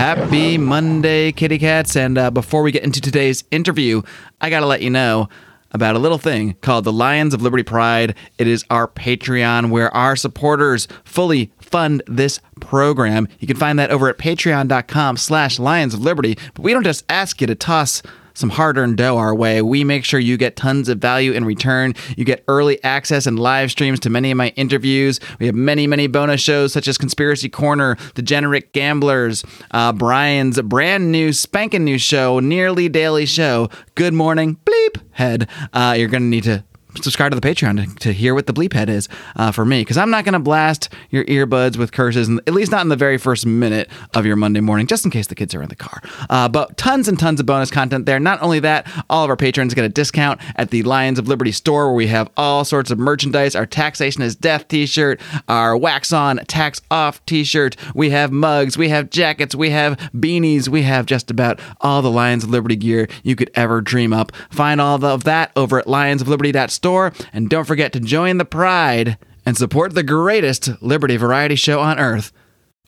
Happy Monday, kitty cats. And uh, before we get into today's interview, I got to let you know about a little thing called the Lions of Liberty Pride. It is our Patreon where our supporters fully fund this program. You can find that over at patreon.com slash Lions of Liberty. But we don't just ask you to toss some hard earned dough our way. We make sure you get tons of value in return. You get early access and live streams to many of my interviews. We have many, many bonus shows such as Conspiracy Corner, Degenerate Gamblers, uh, Brian's brand new, spanking new show, Nearly Daily Show, Good Morning, Bleep Head. Uh, you're going to need to subscribe to the Patreon to, to hear what the bleep head is uh, for me because I'm not going to blast your earbuds with curses, at least not in the very first minute of your Monday morning, just in case the kids are in the car. Uh, but tons and tons of bonus content there. Not only that, all of our patrons get a discount at the Lions of Liberty store where we have all sorts of merchandise. Our taxation is death t-shirt, our wax on, tax off t-shirt. We have mugs, we have jackets, we have beanies, we have just about all the Lions of Liberty gear you could ever dream up. Find all of that over at lionsofliberty.store store. And don't forget to join the pride and support the greatest Liberty variety show on earth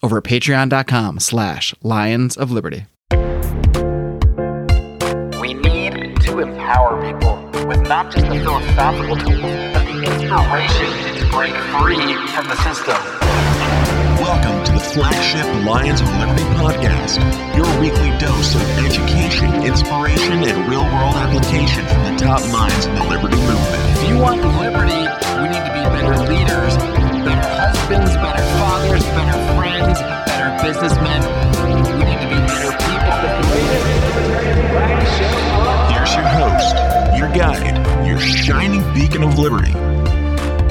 over at patreon.com slash lions of liberty. We need to empower people with not just the philosophical tools, but the inspiration to break free from the system. Welcome to the flagship Lions of Liberty podcast, your weekly dose of education, inspiration, and real world application from the top minds in the liberty movement. If you want liberty, we need to be better leaders, better husbands, better fathers, better friends, better businessmen. We need to be better people. Here's your host, your guide, your shining beacon of liberty,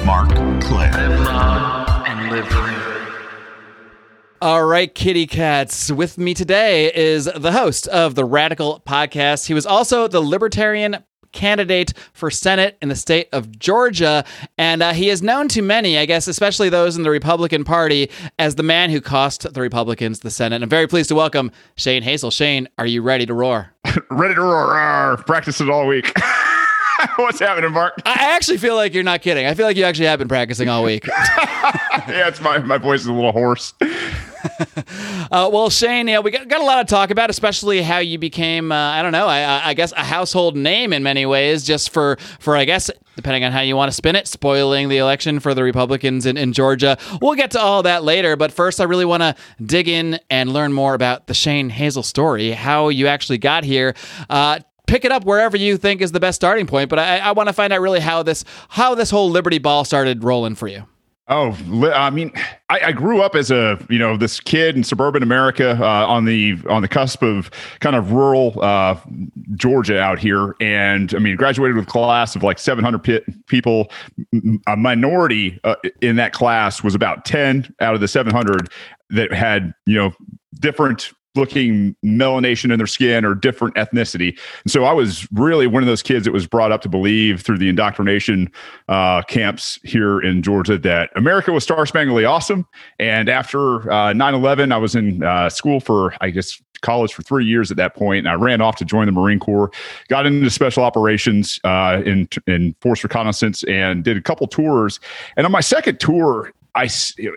Marc Clair. Live long and live free. All right, kitty cats. With me today is the host of the Radical podcast. He was also the Libertarian candidate for Senate in the state of Georgia. And uh, he is known to many, I guess, especially those in the Republican Party, as the man who cost the Republicans the Senate. And I'm very pleased to welcome Shane Hazel. Shane, are you ready to roar? ready to roar. Arr, practice it all week. What's happening, Marc? I actually feel like you're not kidding. I feel like you actually have been practicing all week. yeah, it's my my voice is a little hoarse. Uh, well, Shane, yeah, we got, got a lot to talk about, especially how you became, uh, I don't know, I, I guess a household name in many ways, just for, for I guess, depending on how you want to spin it, spoiling the election for the Republicans in, in Georgia. We'll get to all that later, but first, I really want to dig in and learn more about the Shane Hazel story, how you actually got here. Uh, pick it up wherever you think is the best starting point, but I, I want to find out really how this how this whole Liberty ball started rolling for you. Oh, I mean, I, I, grew up as a you know this kid in suburban America uh, on the on the cusp of kind of rural uh, Georgia out here, and I mean, graduated with a class of like 700 people. A minority uh, in that class was about 10 out of the 700 that had you know different looking melanation in their skin or different ethnicity. And so I was really one of those kids that was brought up to believe through the indoctrination uh, camps here in Georgia that America was star spangled awesome. And after uh, 9 11, I was in uh, school for, I guess, college for three years at that point, and I ran off to join the Marine Corps. Got into special operations uh, in in force reconnaissance, and did a couple tours. And on my second tour, I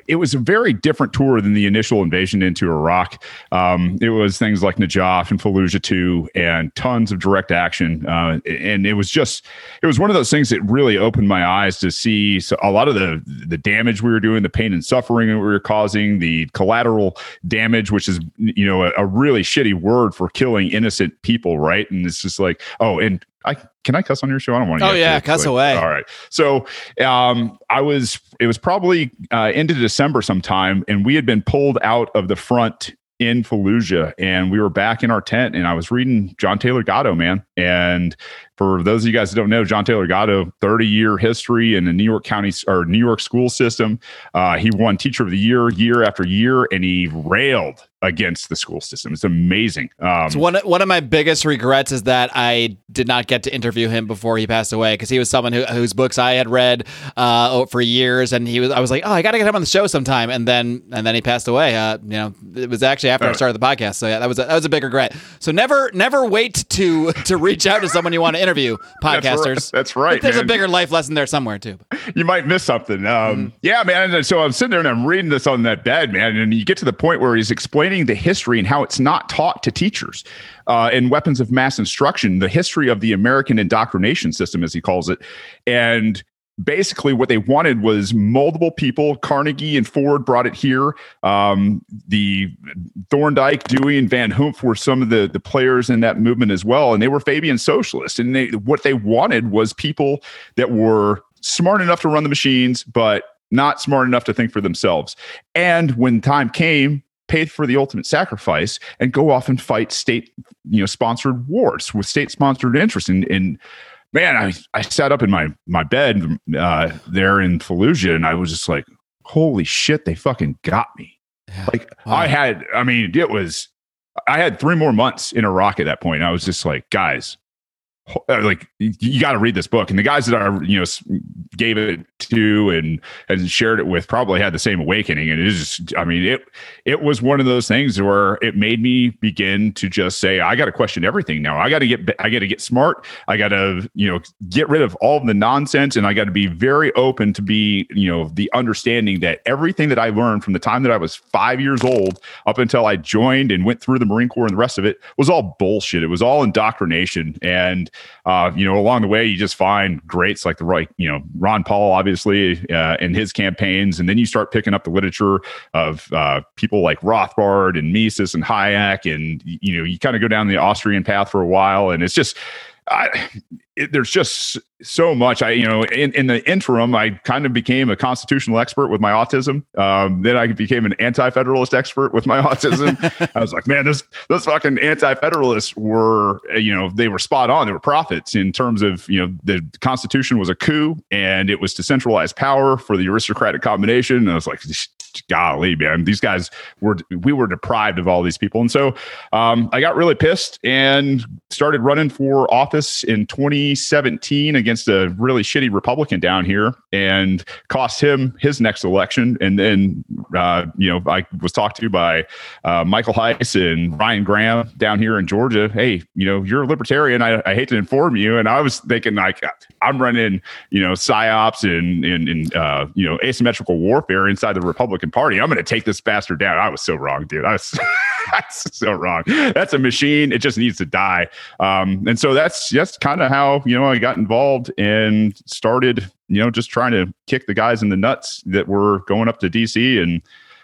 it was a very different tour than the initial invasion into Iraq. Um, it was things like Najaf and Fallujah two, and tons of direct action. Uh, and it was just it was one of those things that really opened my eyes to see a lot of the the damage we were doing, the pain and suffering we were causing, the collateral damage, which is you know a, a really shitty word for killing innocent people, right? And it's just like oh, and I can I cuss on your show? I don't want to. Oh yeah, cuss away. All right. So um, I was. It was probably uh, into December sometime, and we had been pulled out of the front in Fallujah, and we were back in our tent, and I was reading John Taylor Gatto, man, and for those of you guys that don't know, John Taylor Gatto, 30 year history in the New York County or New York school system. Uh, he won Teacher of the Year year after year, and he railed against the school system. It's amazing. Um, so one one of my biggest regrets is that I did not get to interview him before he passed away because he was someone who, whose books I had read uh, for years, and he was. I was like, oh, I got to get him on the show sometime, and then and then he passed away. Uh, you know, it was actually after I started the podcast, so yeah, that was a, that was a big regret. So never never wait to to reach out to someone you want to interview That's right. podcasters. That's right, there's a bigger life lesson there somewhere too. you might miss something. Um, Mm-hmm. Yeah, man. So I'm sitting there and I'm reading this on that bed, man. And you get to the point where he's explaining the history and how it's not taught to teachers uh, in weapons of mass instruction, the history of the American indoctrination system, as he calls it. And basically what they wanted was multiple people carnegie and ford brought it here. Um, the thorndike dewey and van Hoof were some of the, the players in that movement as well. And they were fabian socialists. And they what they wanted was people that were smart enough to run the machines but not smart enough to think for themselves. And when time came pay for the ultimate sacrifice and go off and fight state you know sponsored wars with state sponsored interests and, and man, I, I sat up in my my bed uh, there in Fallujah, and I was just like, "Holy shit, they fucking got me!" Like Wow. I had, I mean, it was, I had three more months in Iraq at that point. I was just like, guys, Uh, like you, got to read this book. And the guys that I, you know, gave it to and and shared it with probably had the same awakening. And it is, just, I mean, it it was one of those things where it made me begin to just say, I got to question everything now. I got to get, I got to get smart. I got to, you know, get rid of all of the nonsense, and I got to be very open to be, you know, the understanding that everything that I learned from the time that I was five years old up until I joined and went through the Marine Corps and the rest of it was all bullshit. It was all indoctrination, and uh, you know, along the way, you just find greats like the right, you know, Ron Paul, obviously, uh, and his campaigns, and then you start picking up the literature of uh, people like Rothbard and Mises and Hayek, and you know, you kind of go down the Austrian path for a while, and it's just. I, it, there's just so much. I, you know, in, in the interim, I kind of became a constitutional expert with my autism. Um, then I became an anti-federalist expert with my autism. I was like, man, this those fucking anti-federalists were, uh, you know, they were spot on. They were prophets in terms of, you know, the Constitution was a coup and it was to centralize power for the aristocratic combination. And I was like, golly, man, these guys were we were deprived of all these people, and so um, I got really pissed and started running for office in 2017 against a really shitty Republican down here, and cost him his next election. And then uh, you know I was talked to by uh, Michael Heiss and Ryan Graham down here in Georgia. Hey, you know you're a libertarian. I, I hate to inform you, and I was thinking like I'm running you know psyops and and, and uh, you know asymmetrical warfare inside the Republican Party. I'm going to take this bastard down. I was so wrong, dude. I was that's so wrong. That's a machine. It just needs to die. Um, and so that's that's kind of how you know I got involved and started you know just trying to kick the guys in the nuts that were going up to DC and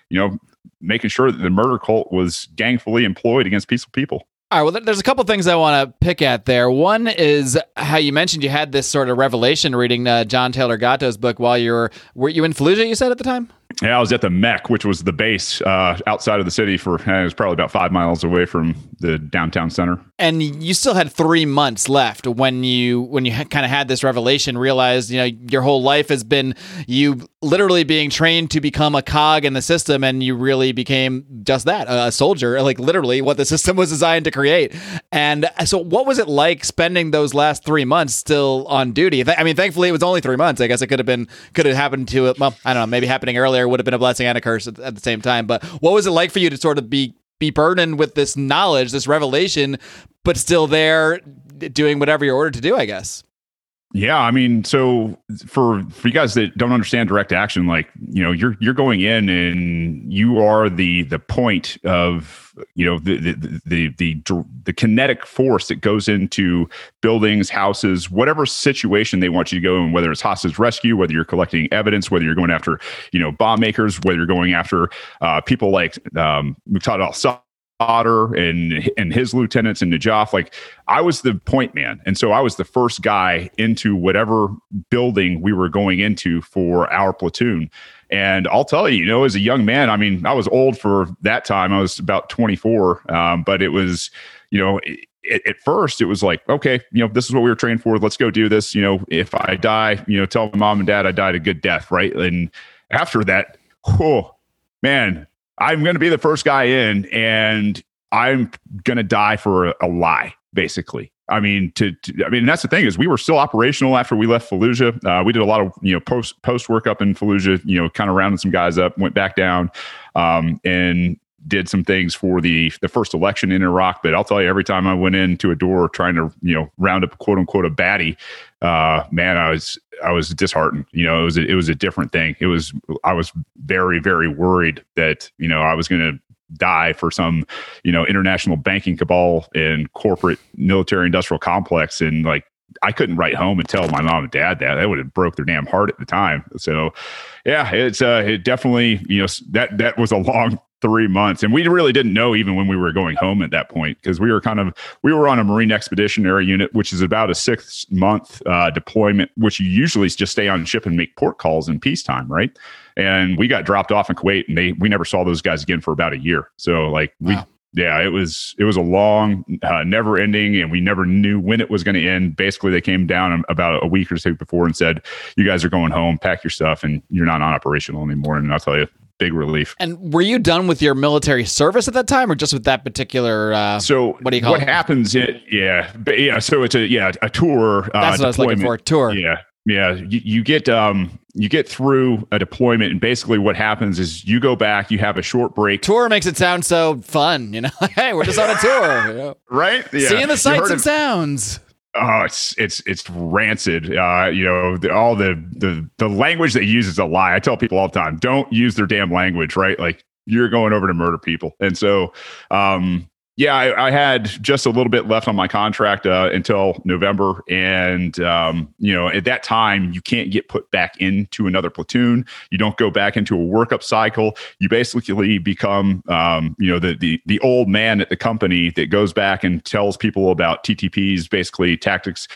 you know making sure that the murder cult was gangfully employed against peaceful people. All right. Well, there's a couple things I want to pick at there. One is how you mentioned you had this sort of revelation reading uh, John Taylor Gatto's book while you were were you in Fallujah? You said at the time. Yeah, I was at the Mech, which was the base uh, outside of the city for uh, it was probably about five miles away from the downtown center. and you still had three months left when you when you kind of had this revelation realized you know your whole life has been you literally being trained to become a cog in the system and you really became just that a soldier like literally what the system was designed to create. And so what was it like spending those last three months still on duty? I mean thankfully it was only three months. I guess it could have been could have happened to it well i don't know maybe happening earlier would have been a blessing and a curse at, at the same time but what was it like for you to sort of be be burdened with this knowledge, this revelation, but still there doing whatever you're ordered to do, I guess. Yeah, I mean, so for for you guys that don't understand direct action, like you know, you're you're going in and you are the the point of you know the the the the, the kinetic force that goes into buildings, houses, whatever situation they want you to go in, whether it's hostage rescue, whether you're collecting evidence, whether you're going after you know bomb makers, whether you're going after uh, people like um, Muqtada al Sadr and and his lieutenants and Najaf, like I was the point man, and so I was the first guy into whatever building we were going into for our platoon. And I'll tell you, you know, as a young man, I mean, I was old for that time. I was about 24, um, but it was, you know. It, at first, it was like, okay, you know, this is what we were trained for. Let's go do this. You know, if I die, you know, tell my mom and dad I died a good death, right? And after that, oh man, I'm going to be the first guy in, and I'm going to die for a, a lie, basically. I mean, to, to, I mean, that's the thing is we were still operational after we left Fallujah. Uh, we did a lot of you know post post work up in Fallujah. You know, kind of rounded some guys up, went back down, um, and did some things for the the first election in Iraq. But I'll tell you, every time I went into a door trying to you know round up quote unquote a baddie, uh, man, I was I was disheartened. You know, it was a, it was a different thing. It was I was very very worried that you know I was going to die for some you know international banking cabal and corporate military industrial complex and like I couldn't write home and tell my mom and dad that. That would have broke their damn heart at the time. So, yeah, it's uh, it definitely you know that that was a long three months, and we really didn't know even when we were going home at that point because we were kind of we were on a Marine Expeditionary Unit, which is about a six month uh, deployment, which you usually just stay on ship and make port calls in peacetime, right? And we got dropped off in Kuwait, and they we never saw those guys again for about a year. So like we Wow. yeah, it was it was a long, uh, never ending, and we never knew when it was going to end. Basically, they came down about a week or two before and said, "You guys are going home. Pack your stuff, and you're not on operational anymore." And I'll tell you, big relief. And were you done with your military service at that time, or just with that particular? Uh, So what do you call it? what it? happens? It, yeah, but yeah. So it's a yeah a tour. Uh, That's what I was looking for. deployment. Tour. Yeah, yeah. You, you get um you get through a deployment, and basically what happens is you go back. You have a short break, Tour makes it sound so fun, you know. hey, we're just on a tour, you know? right? Yeah. seeing the sights and of- sounds. Oh, it's it's it's rancid. Uh, you know, the, all the the the language they use is a lie. I tell people all the time, don't use their damn language, right? Like you're going over to murder people. And so, um, yeah, I, I had just a little bit left on my contract uh, until November, and um, you know, at that time, you can't get put back into another platoon. You don't go back into a workup cycle. You basically become, um, you know, the the the old man at the company that goes back and tells people about TTPs, basically tactics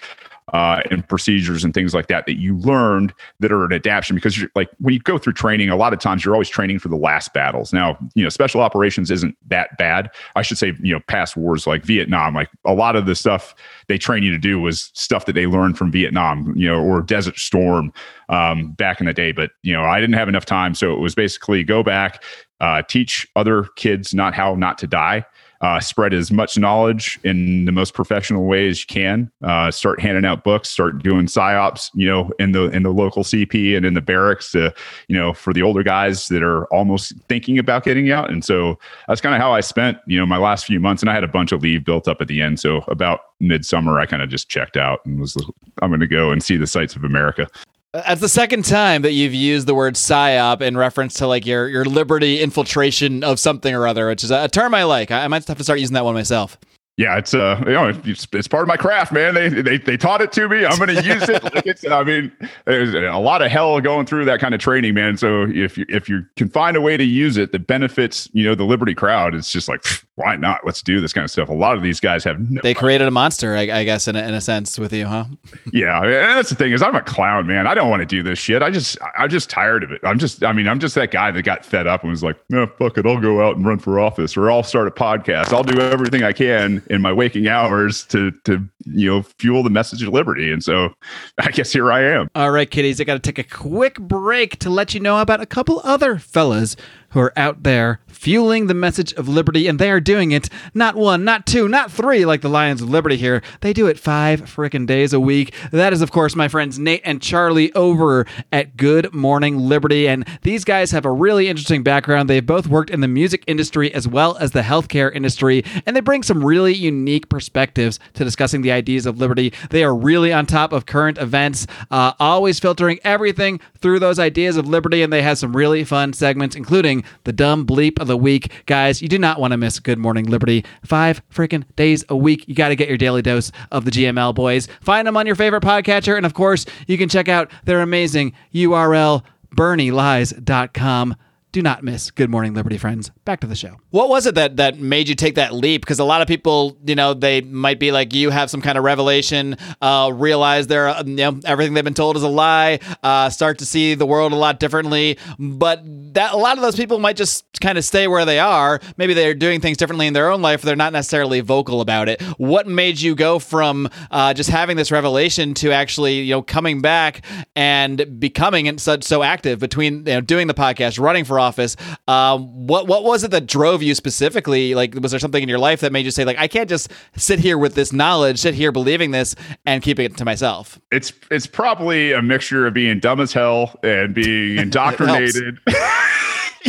uh, and procedures and things like that that you learned that are an adaptation. Because you're like when you go through training a lot of times you're always training for the last battles. Now you know special operations isn't that bad. I should say you know past wars like vietnam like a lot of the stuff they train you to do was stuff that they learned from vietnam you know or desert storm um, back in the day. But you know i didn't have enough time. So it was basically go back uh, teach other kids not how not to die uh, spread as much knowledge in the most professional way as you can. Uh, start handing out books. Start doing psyops. You know, in the in the local CP and in the barracks. To, you know, for the older guys that are almost thinking about getting out. And so that's kind of how I spent you know my last few months. And I had a bunch of leave built up at the end. So about midsummer, I kind of just checked out and was I'm going to go and see the sights of America. Uh, That's the second time that you've used the word psyop in reference to like your your liberty infiltration of something or other, which is a term I like. I I might have to start using that one myself. Yeah, it's uh, you know, it's, it's part of my craft, man. They they they taught it to me. I'm going to use it. Like it's, I mean, there's a lot of hell going through that kind of training, man. So if you if you can find a way to use it that benefits, you know, the Liberty crowd, it's just like, why not? Let's do this kind of stuff. A lot of these guys have no They created a monster, I, I guess, in a, in a sense, with you, huh? Yeah, and that's the thing is I'm a clown, man. I don't want to do this shit. I just I'm just tired of it. I'm just I mean I'm just that guy that got fed up and was like, no, fuck it, I'll go out and run for office, or I'll start a podcast. I'll do everything I can in my waking hours to to you know fuel the message of liberty. And so I guess here I am. All right, kiddies, I got to take a quick break to let you know about a couple other fellas who are out there fueling the message of liberty, and they are doing it not one, not two, not three, like the Lions of Liberty here. They do it five frickin' days a week. That is, of course, my friends Nate and Charlie over at Good Morning Liberty, and these guys have a really interesting background. They've both worked in the music industry as well as the healthcare industry, and they bring some really unique perspectives to discussing the ideas of liberty. They are really on top of current events, uh, always filtering everything through those ideas of liberty, and they have some really fun segments, including the dumb bleep of the week. Guys, you do not want to miss Good Morning Liberty. Five freaking days a week. You got to get your daily dose of the GML boys. Find them on your favorite podcatcher, and of course, you can check out their amazing URL, bernielies.com. Do not miss Good Morning Liberty, friends. Back to the show. What was it that that made you take that leap? Because a lot of people, you know, they might be like you have some kind of revelation, uh, realize they're, uh, you know, everything they've been told is a lie, uh, start to see the world a lot differently. But that a lot of those people might just kind of stay where they are. Maybe they're doing things differently in their own life. They're not necessarily vocal about it. What made you go from uh, just having this revelation to actually, you know, coming back and becoming and such so active between you know doing the podcast, running for office? Um, what what was it that drove you specifically? Like, was there something in your life that made you say, like, I can't just sit here with this knowledge, sit here believing this, and keeping it to myself? It's it's probably a mixture of being dumb as hell and being indoctrinated.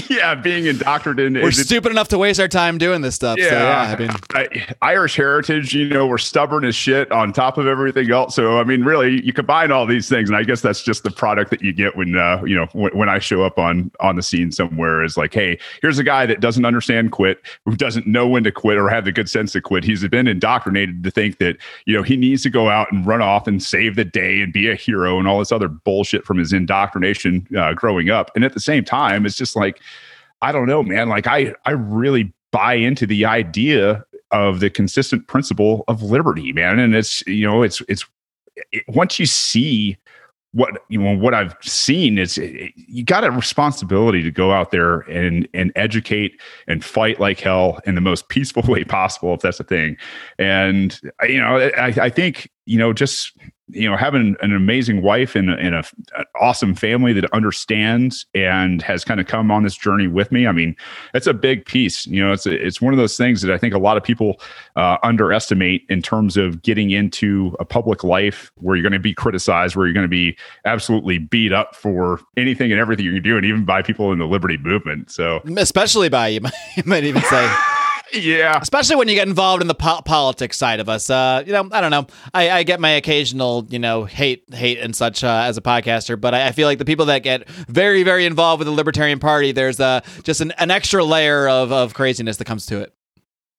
yeah, being indoctrinated. We're stupid enough to waste our time doing this stuff. Yeah, so, yeah I mean, I, Irish heritage. You know, we're stubborn as shit. On top of everything else, so I mean, really, you combine all these things, and I guess that's just the product that you get when uh, you know when, when I show up on on the scene somewhere. Is like, hey, here's a guy that doesn't understand quit, who doesn't know when to quit or have the good sense to quit. He's been indoctrinated to think that you know he needs to go out and run off and save the day and be a hero and all this other bullshit from his indoctrination uh, growing up. And at the same time, it's just like I don't know, man. Like I, I really buy into the idea of the consistent principle of liberty, man. And it's, you know, it's, it's, it, once you see what you know what I've seen is it, you got a responsibility to go out there and and educate and fight like hell in the most peaceful way possible if that's a thing and you know I, I think you know just you know having an amazing wife and, and a, an awesome family that understands and has kind of come on this journey with me i mean it's a big piece. You know it's a, it's one of those things that i think a lot of people uh, underestimate in terms of getting into a public life where you're going to be criticized where you're going to be absolutely beat up for anything and everything you're doing even by people in the liberty movement so. Especially by you might, you might even say yeah. Especially when you get involved in the po- politics side of us. Uh, you know, I don't know. I, I get my occasional, you know, hate, hate and such uh, as a podcaster, but I, I, feel like the people that get very, very involved with the Libertarian Party, there's uh, just an, an extra layer of, of craziness that comes to it.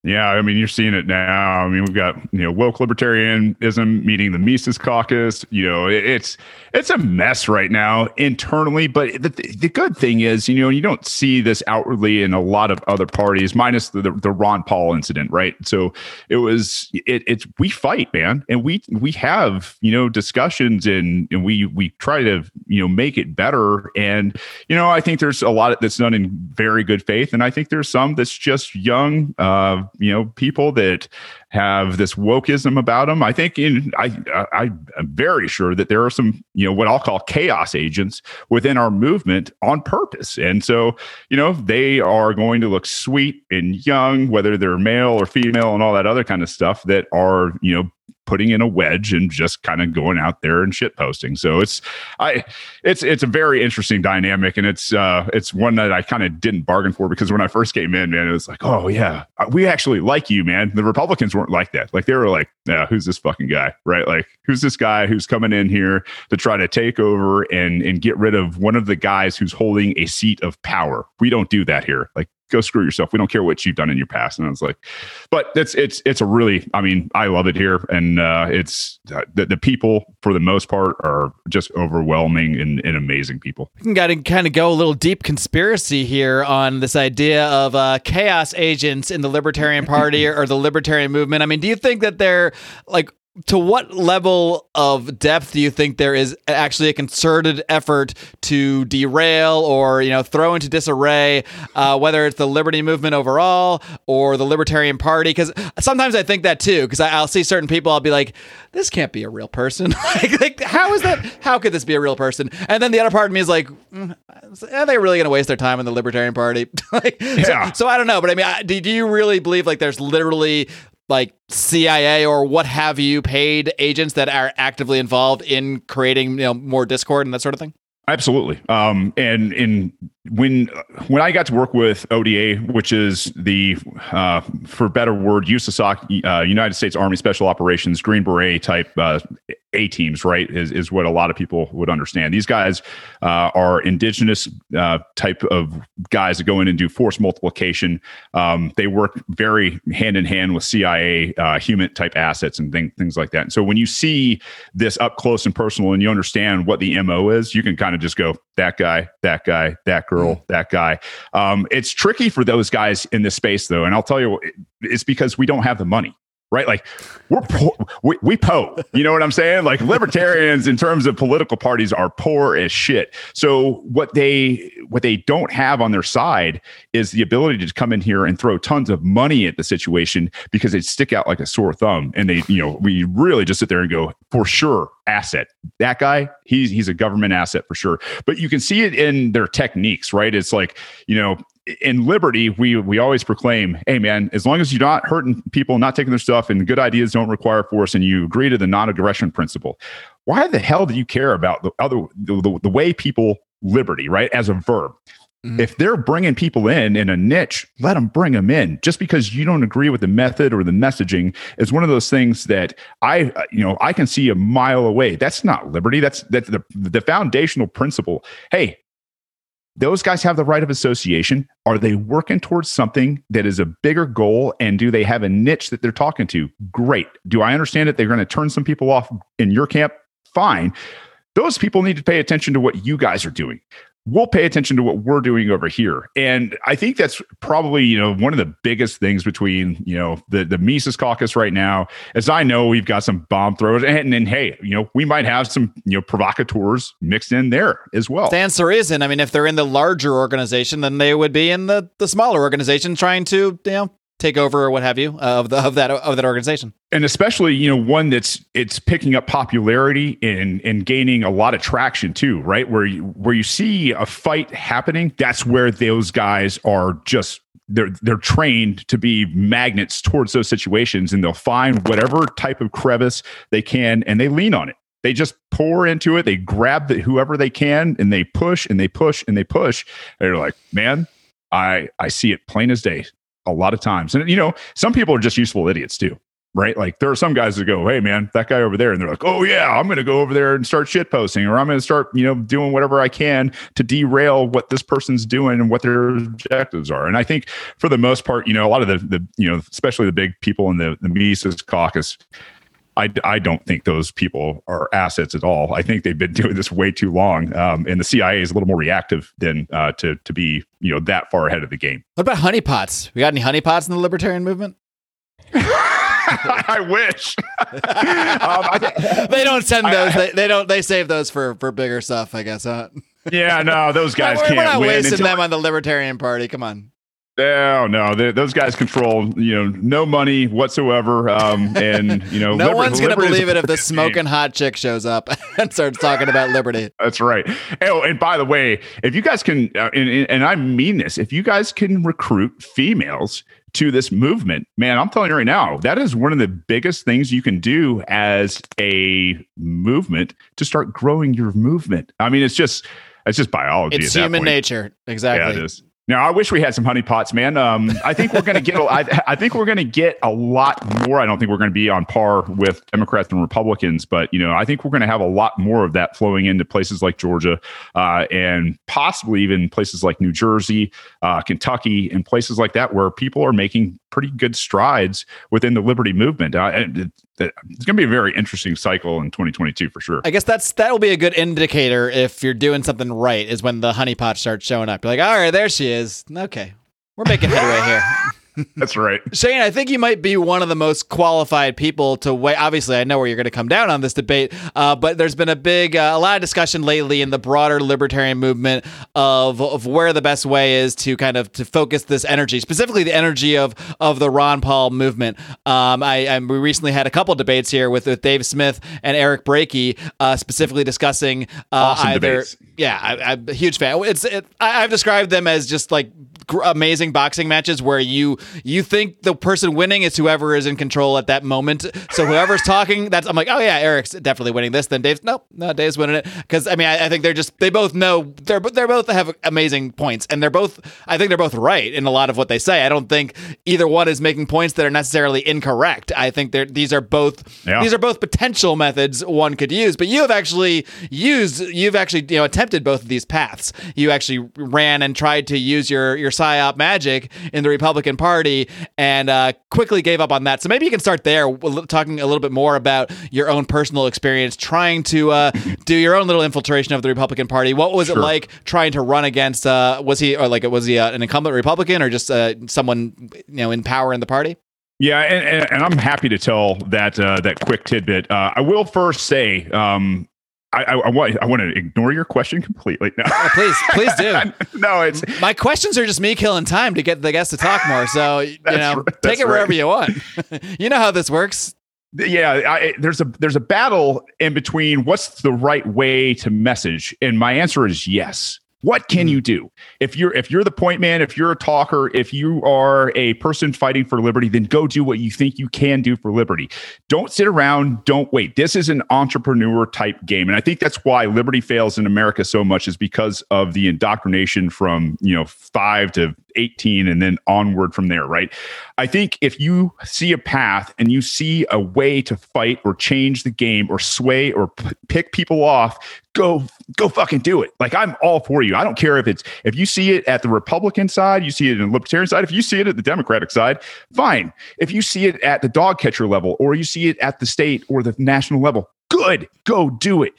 Yeah, I mean, you're seeing it now. I mean, we've got you know woke libertarianism meeting the Mises Caucus. You know, it's it's a mess right now internally. But the, the good thing is, you know, you don't see this outwardly in a lot of other parties, minus the, the, the Ron Paul incident, right? So it was it, it's we fight, man, and we we have you know discussions and and we we try to you know make it better. And you know, I think there's a lot that's done in very good faith, and I think there's some that's just young. Uh, you know people that have this wokeism about them. I think in I, I am very sure that there are some you know what I'll call chaos agents within our movement on purpose, and so you know they are going to look sweet and young, whether they're male or female, and all that other kind of stuff that are you know putting in a wedge and just kind of going out there and shit posting. So it's I it's it's a very interesting dynamic and it's uh it's one that I kind of didn't bargain for because when I first came in, man, it was like, oh yeah, uh, we actually like you, man. The Republicans weren't like that. Like they were like, yeah, who's this fucking guy? Right? Like who's this guy who's coming in here to try to take over and and get rid of one of the guys who's holding a seat of power? We don't do that here. Like go screw yourself. We don't care what you've done in your past. And I was like, but it's it's it's a really, I mean, I love it here, and uh, it's uh, the the people for the most part are just overwhelming and, and amazing people. Got to kind of go a little deep conspiracy here on this idea of uh, chaos agents in the Libertarian Party or the Libertarian movement. I mean, do you think that they're like to what level of depth do you think there is actually a concerted effort to derail or you know throw into disarray uh, whether it's the liberty movement overall or the libertarian party? Because sometimes i think that too because i'll see certain people i'll be like this can't be a real person. Like, like, how is that how could this be a real person? And then the other part of me is like mm, are they really going to waste their time in the libertarian party? Like, yeah. so, so, i don't know but i mean do, do you really believe like there's literally like CIA or what have you paid agents that are actively involved in creating you know more discord and that sort of thing? Absolutely. Um, and in when when I got to work with ODA, which is the uh, for better word, USASOC, uh, United States Army Special Operations Green Beret type uh, A teams, right? Is is what a lot of people would understand. These guys uh, are indigenous uh, type of guys that go in and do force multiplication. Um, they work very hand in hand with CIA uh, human type assets and thing, things like that. And so when you see this up close and personal, and you understand what the mo is, you can kind of just go that guy, that guy, that girl, mm. that guy. Um, it's tricky for those guys in this space, though, and I'll tell you, it's because we don't have the money right? Like we're poor, we, we po, you know what I'm saying? Like libertarians in terms of political parties are poor as shit. So what they what they don't have on their side is the ability to come in here and throw tons of money at the situation because they stick out like a sore thumb and they, you know, we really just sit there and go, for sure, asset. That guy, he's he's a government asset for sure. But you can see it in their techniques, right? It's like, you know, in liberty, we we always proclaim, "Hey, man, as long as you're not hurting people, not taking their stuff, and good ideas don't require force, and you agree to the non-aggression principle, why the hell do you care about the other the, the, the way people liberty, right, as a verb?" If they're bringing people in in a niche, let them bring them in. Just because you don't agree with the method or the messaging is one of those things that I, uh, you know, I can see a mile away. That's not liberty. That's that's the the foundational principle. Hey, those guys have the right of association. Are they working towards something that is a bigger goal? And do they have a niche that they're talking to? Great. Do I understand that they're going to turn some people off in your camp? Fine. Those people need to pay attention to what you guys are doing we'll pay attention to what we're doing over here. And I think that's probably, you know, one of the biggest things between, you know, the, the Mises caucus right now, as I know we've got some bomb throwers and then, hey, you know, we might have some, you know, provocateurs mixed in there as well. The answer isn't. I mean, if they're in the larger organization, then they would be in the, the smaller organization trying to, you know, take over or what have you uh, of the of that of that organization. And especially you know one that's it's picking up popularity and and gaining a lot of traction too right? Where you where you see a fight happening that's where those guys are just they're they're trained to be magnets towards those situations and they'll find whatever type of crevice they can and they lean on it. They just pour into it they grab the, whoever they can and they push and they push and they push. And they're like man i i see it plain as day a lot of times. And, you know, some people are just useful idiots too, right? Like there are some guys that go, Hey man, that guy over there. And they're like, Oh yeah, I'm going to go over there and start shit posting, or I'm going to start, you know, doing whatever I can to derail what this person's doing and what their objectives are. And I think for the most part, you know, a lot of the, the, you know, especially the big people in the, the Mises caucus, I, I don't think those people are assets at all. I think they've been doing this way too long, um, and the CIA is a little more reactive than uh, to to be you know that far ahead of the game. What about honeypots? We got any honeypots in the libertarian movement? I wish. um, I, they don't send those. I, they, they, don't. They save those for for bigger stuff, I guess. Huh? Yeah, no, those guys we're, can't we're not win. wasting them on the Libertarian Party. Come on. No, no, those guys control you know no money whatsoever, um, and you know no liber- one's gonna believe it if the smoking hot chick shows up and starts talking about liberty. That's right. Oh, and by the way, if you guys can, uh, and, and I mean this, if you guys can recruit females to this movement, man, I'm telling you right now, that is one of the biggest things you can do as a movement to start growing your movement. I mean, it's just it's just biology. It's human nature, exactly. Yeah, it is. Now, I wish we had some honeypots, man. Um, I think we're going to get. I, I think we're going to get a lot more. I don't think we're going to be on par with Democrats and Republicans, but you know, I think we're going to have a lot more of that flowing into places like Georgia, uh, and possibly even places like New Jersey, uh, Kentucky, and places like that where people are making pretty good strides within the liberty movement. Uh, that it's going to be a very interesting cycle in 2022 for sure. I guess that's that will be a good indicator if you're doing something right is when the honeypot starts showing up. You're like, all right, there she is. Okay, we're making headway here. That's right. Shane, I think you might be one of the most qualified people to weigh. Obviously, I know where you're going to come down on this debate, uh, but there's been a big, uh, a lot of discussion lately in the broader libertarian movement of, of where the best way is to kind of to focus this energy, specifically the energy of of the Ron Paul movement. Um, I, I, we recently had a couple debates here with, with Dave Smith and Eric Brakey, uh, specifically discussing uh, awesome either. Debates. Yeah, I, am a huge fan. It's it, I, I've described them as just like amazing boxing matches where you you think the person winning is whoever is in control at that moment. So whoever's talking, that's I'm like, oh yeah, Eric's definitely winning this. Then Dave's nope, no, Dave's winning it because I mean I, I, think they're just they both know they're they're both have amazing points and they're both I think they're both right in a lot of what they say. I don't think either one is making points that are necessarily incorrect. I think they're these are both yeah. these are both potential methods one could use. But you have actually used you've actually you know attempted both of these paths. You actually ran and tried to use your your psyop magic in the Republican Party and uh, quickly gave up on that. So maybe you can start there, talking a little bit more about your own personal experience trying to uh, do your own little infiltration of the Republican Party. What was sure. it like trying to run against? Uh, was he or like was he uh, an incumbent Republican or just uh, someone you know in power in the party? Yeah, and, and, and, I'm happy to tell that uh, that quick tidbit. Uh, I will first say um, I, I, I, want I want to ignore your question completely. No. Oh, please, please do. no, it's my questions are just me killing time to get the guests to talk more. So you know, right, take it right. wherever you want. you know how this works. Yeah, I, there's a there's a battle in between. What's the right way to message? And my answer is yes. What can mm-hmm. you do? If you're if you're the point man, if you're a talker, if you are a person fighting for liberty, then go do what you think you can do for liberty. Don't sit around, don't wait. This is an entrepreneur type game. And I think that's why liberty fails in America so much is because of the indoctrination from, you know, 5 to 18 and then onward from there, right? I think if you see a path and you see a way to fight or change the game or sway or p- pick people off, go go fucking do it. Like I'm all for you. I don't care if it's if you see it at the Republican side, you see it in the Libertarian side, if you see it at the Democratic side, fine. If you see it at the dog catcher level or you see it at the state or the national level, good. Go do it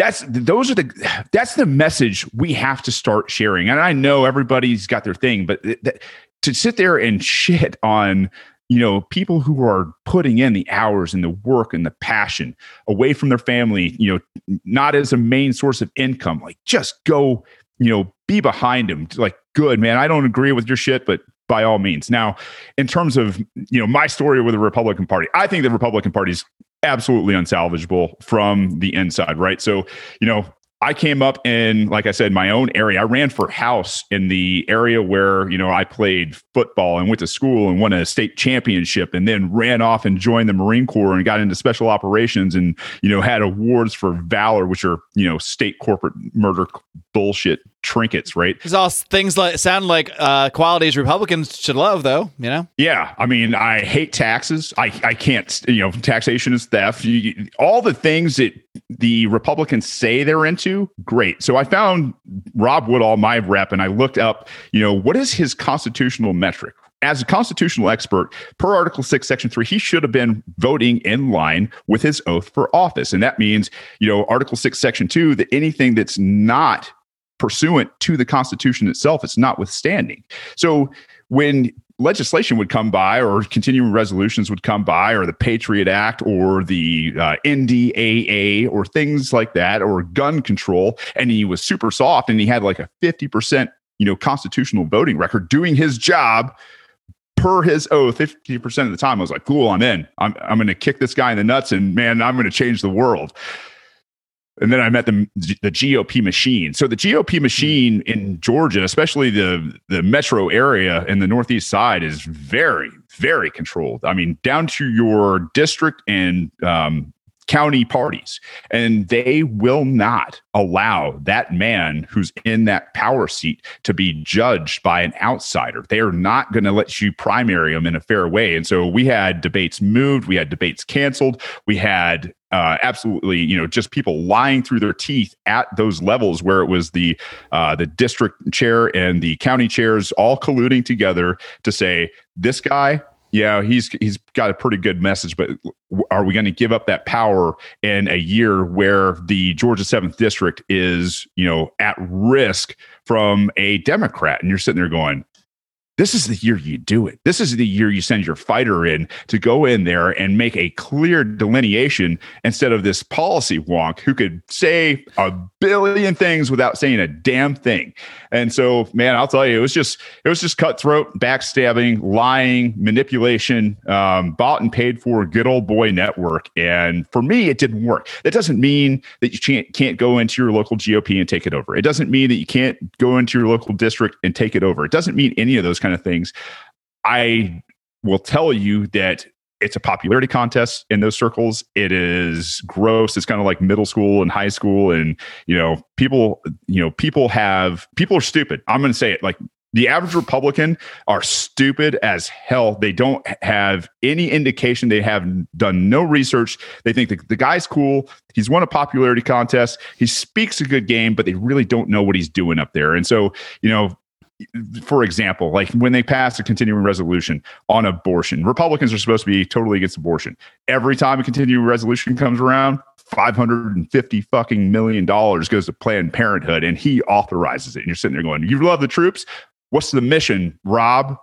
that's those are the that's the message we have to start sharing. And i know everybody's got their thing but th- th- to sit there and shit on you know people who are putting in the hours and the work and the passion away from their family you know not as a main source of income like just go you know be behind them like good man i don't agree with your shit but by all means. Now in terms of you know my story with the republican party i think the republican party's absolutely unsalvageable from the inside, right? So, you know, I came up in, like I said, my own area. I ran for House in the area where, you know, I played football and went to school and won a state championship and then ran off and joined the Marine Corps and got into special operations and, you know, had awards for valor, which are, you know, state corporate murder bullshit trinkets, right? It's all things like sound like uh, qualities Republicans should love, though. You know? Yeah, I mean, I hate taxes. I I can't. You know, taxation is theft. You, all the things that the Republicans say they're into, great. So I found Rob Woodall, my rep, and I looked up. You know, what is his constitutional metric? as a constitutional expert, per Article 6, Section 3, he should have been voting in line with his oath for office. And that means, you know, Article 6, Section 2, that anything that's not pursuant to the Constitution itself. It's notwithstanding. So when legislation would come by or continuing resolutions would come by or the patriot act or the uh, ndaa or things like that or gun control and he was super soft and he had like a 50% you know constitutional voting record doing his job per his oath 50% of the time i was like cool i'm in i'm, I'm going to kick this guy in the nuts and man i'm going to change the world and then I met the the GOP machine. So the GOP machine in Georgia, especially the the metro area and the northeast side, is very very controlled. I mean, down to your district and um, county parties, and they will not allow that man who's in that power seat to be judged by an outsider. They are not going to let you primary him in a fair way. And so we had debates moved, we had debates canceled, we had uh, absolutely, you know, just people lying through their teeth at those levels where it was the uh, the district chair and the county chairs all colluding together to say this guy yeah, he's he's got a pretty good message, but are we going to give up that power in a year where the Georgia seventh district is, you know, at risk from a Democrat? And you're sitting there going, this is the year you do it. This is the year you send your fighter in to go in there and make a clear delineation instead of this policy wonk who could say a billion things without saying a damn thing. And so, man, I'll tell you, it was just it was just cutthroat, backstabbing, lying, manipulation, um, bought and paid for good old boy network. And for me, it didn't work. That doesn't mean that you can't can't go into your local GOP and take it over. It doesn't mean that you can't go into your local district and take it over. It doesn't mean any of those kind kind of things. I will tell you that it's a popularity contest in those circles. It is gross. It's kind of like middle school and high school. And, you know, people, you know, people have, people are stupid. I'm going to say it like the average Republican are stupid as hell. They don't have any indication. They have done no research. They think the, the guy's cool. He's won a popularity contest. He speaks a good game, but they really don't know what he's doing up there. And so, you know, for example, like when they pass a continuing resolution on abortion, Republicans are supposed to be totally against abortion. Every time a continuing resolution comes around, 550 fucking million dollars goes to Planned Parenthood and he authorizes it. And you're sitting there going, You love the troops? What's the mission, Rob?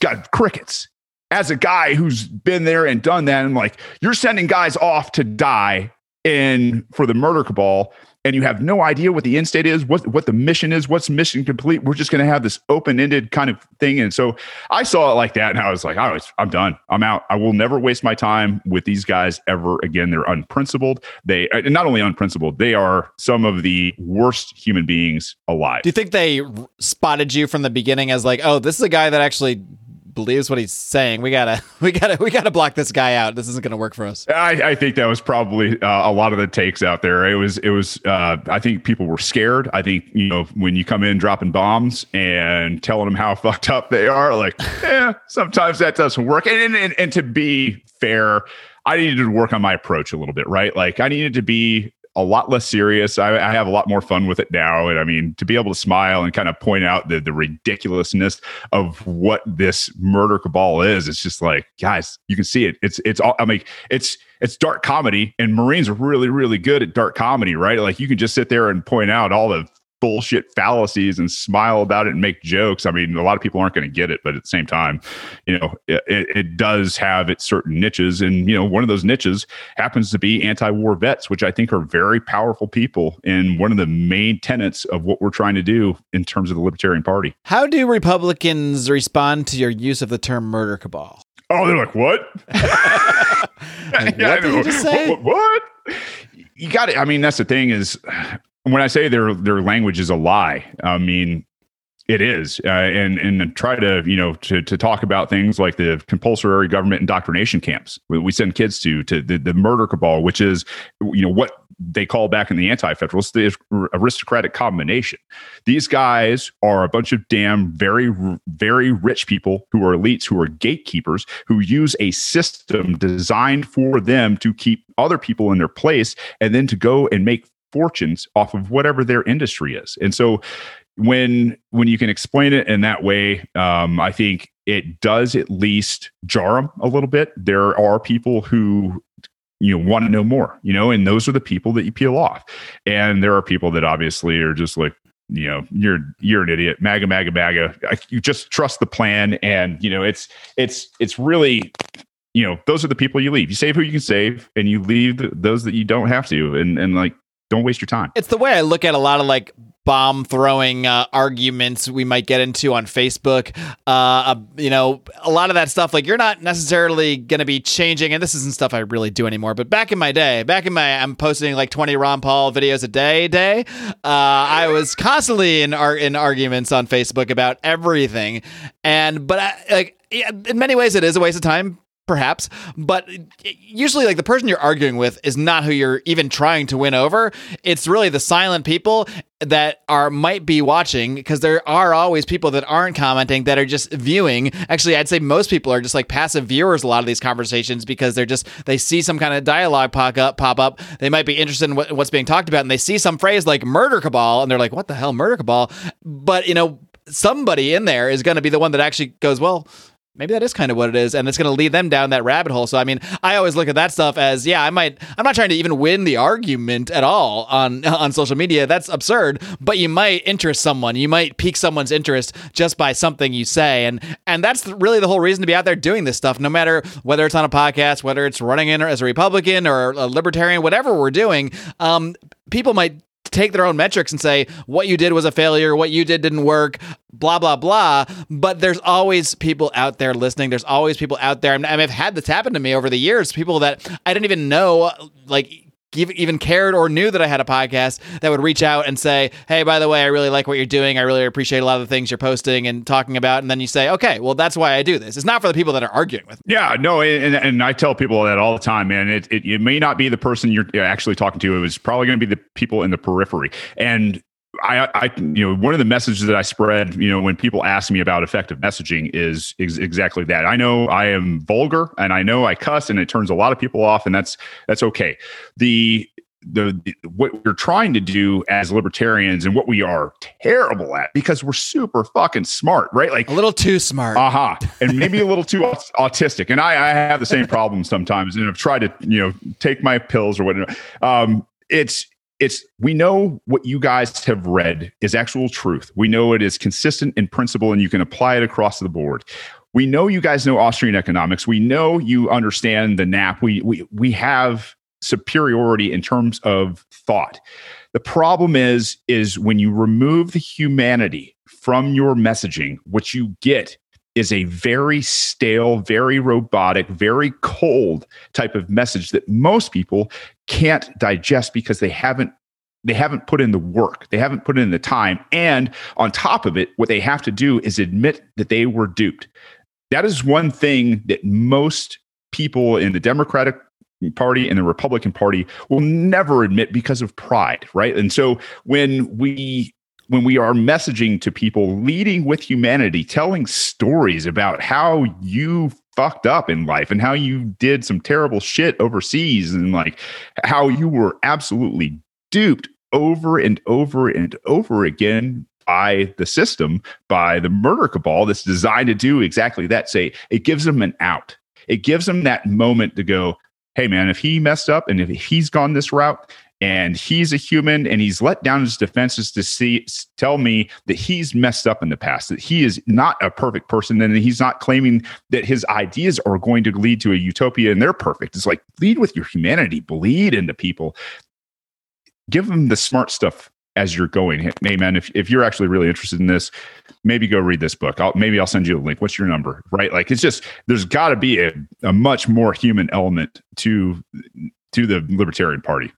Got crickets. As a guy who's been there and done that, I'm like, you're sending guys off to die in for the murder cabal and you have no idea what the end state is, what what the mission is, what's mission complete. We're just going to have this open ended kind of thing. And so I saw it like that, and I was like, I was, I'm done. I'm out. I will never waste my time with these guys ever again. They're unprincipled. They uh, and not only unprincipled, they are some of the worst human beings alive. Do you think they spotted you from the beginning as like, oh, this is a guy that actually believes what he's saying? We gotta, we gotta, we gotta block this guy out. This isn't gonna work for us. I, I think that was probably uh, a lot of the takes out there. It was, it was. Uh, I think people were scared. I think you know when you come in dropping bombs and telling them how fucked up they are, like, yeah, sometimes that doesn't work. And and, and, and to be fair, I needed to work on my approach a little bit, right? Like I needed to be a lot less serious. I, I, have a lot more fun with it now. And I mean, to be able to smile and kind of point out the, the ridiculousness of what this murder cabal is, it's just like, guys, you can see it. It's, it's all, I mean, it's, it's dark comedy and Marines are really, really good at dark comedy, right? Like you can just sit there and point out all the bullshit fallacies and smile about it and make jokes. I mean, a lot of people aren't going to get it, but at the same time, you know, it, it, does have its certain niches. And, you know, one of those niches happens to be anti war vets, which I think are very powerful people and one of the main tenets of what we're trying to do in terms of the Libertarian Party. How do Republicans respond to your use of the term murder cabal? Oh, they're like, what? like, what did you just say? What? what? You got it. I mean, that's the thing is when I say their their language is a lie, I mean it is, uh, and and try to you know to to talk about things like the compulsory government indoctrination camps we send kids to to the, the murder cabal, which is you know what they call back in the anti-federalists the aristocratic combination. These guys are a bunch of damn very very rich people who are elites, who are gatekeepers, who use a system designed for them to keep other people in their place, and then to go and make fortunes off of whatever their industry is. And so when when you can explain it in that way, um, I think it does at least jar them a little bit. There are people who you know want to know more, you know, and those are the people that you peel off. And there are people that obviously are just like you know you're you're an idiot maga maga maga you just trust the plan and you know it's it's it's really you know those are the people you leave you save who you can save and you leave those that you don't have to and and like don't waste your time. It's the way I look at a lot of like bomb throwing uh, arguments we might get into on Facebook. Uh, uh, you know, a lot of that stuff, like you're not necessarily going to be changing, and this isn't stuff I really do anymore. But back in my day, back in my, I'm posting like 20 Ron Paul videos a day. Day, uh, I was constantly in ar- in arguments on Facebook about everything, and but I, like in many ways, it is a waste of time perhaps but usually like the person you're arguing with is not who you're even trying to win over. It's really the silent people that are might be watching because there are always people that aren't commenting that are just viewing. Actually i'd say most people are just like passive viewers a lot of these conversations because they're just they see some kind of dialogue pop up pop up. They might be interested in what, what's being talked about and they see some phrase like murder cabal and they're like what the hell murder cabal? But you know somebody in there is going to be the one that actually goes well maybe that is kind of what it is and it's going to lead them down that rabbit hole. So i mean i always look at that stuff as yeah i might i'm not trying to even win the argument at all on on social media. That's absurd. But you might interest someone. You might pique someone's interest just by something you say. And and that's really the whole reason to be out there doing this stuff no matter whether it's on a podcast whether it's running in as a republican or a libertarian whatever we're doing um people might take their own metrics and say what you did was a failure, what you did didn't work, blah blah blah. But there's always people out there listening. There's always people out there. I mean, I've had this happen to me over the years. People that I didn't even know, like even cared or knew that I had a podcast that would reach out and say, "Hey, by the way, I really like what you're doing. I really appreciate a lot of the things you're posting and talking about." And then you say, "Okay, well, that's why I do this. It's not for the people that are arguing with." Me. Yeah, no, and, and I tell people that all the time, man. It, it it may not be the person you're actually talking to. It was probably going to be the people in the periphery, and I, I, you know, one of the messages that I spread, you know, when people ask me about effective messaging is ex- exactly that. I know I am vulgar and I know I cuss and it turns a lot of people off and that's, that's okay. The, the, the what we're trying to do as libertarians and what we are terrible at because we're super fucking smart, right? Like a little too smart. Uh-huh. And maybe a little too autistic. And I, I have the same problem sometimes and I've tried to, you know, take my pills or whatever. Um, it's it's we know what you guys have read is actual truth. We know it is consistent in principle and you can apply it across the board. We know you guys know Austrian economics. We know you understand the NAP. We we we have superiority in terms of thought. The problem is is when you remove the humanity from your messaging, what you get is a very stale, very robotic, very cold type of message that most people can't digest because they haven't they haven't put in the work. They haven't put in the time. And on top of it what they have to do is admit that they were duped. That is one thing that most people in the democratic party and the republican party will never admit because of pride right? And so when we when we are messaging to people leading with humanity telling stories about how you fucked up in life and how you did some terrible shit overseas and like how you were absolutely duped over and over and over again by the system, by the murder cabal that's designed to do exactly that. Say it gives them an out. It gives them that moment to go, hey man, if he messed up and if he's gone this route and he's a human and he's let down his defenses to see tell me that he's messed up in the past, that he is not a perfect person, and he's not claiming that his ideas are going to lead to a utopia and they're perfect. It's like lead with your humanity, bleed into people give them the smart stuff as you're going. Hey, man, if, if you're actually really interested in this, maybe go read this book. I'll, maybe I'll send you a link. What's your number? Right? Like it's just there's got to be a, a much more human element to to the Libertarian Party.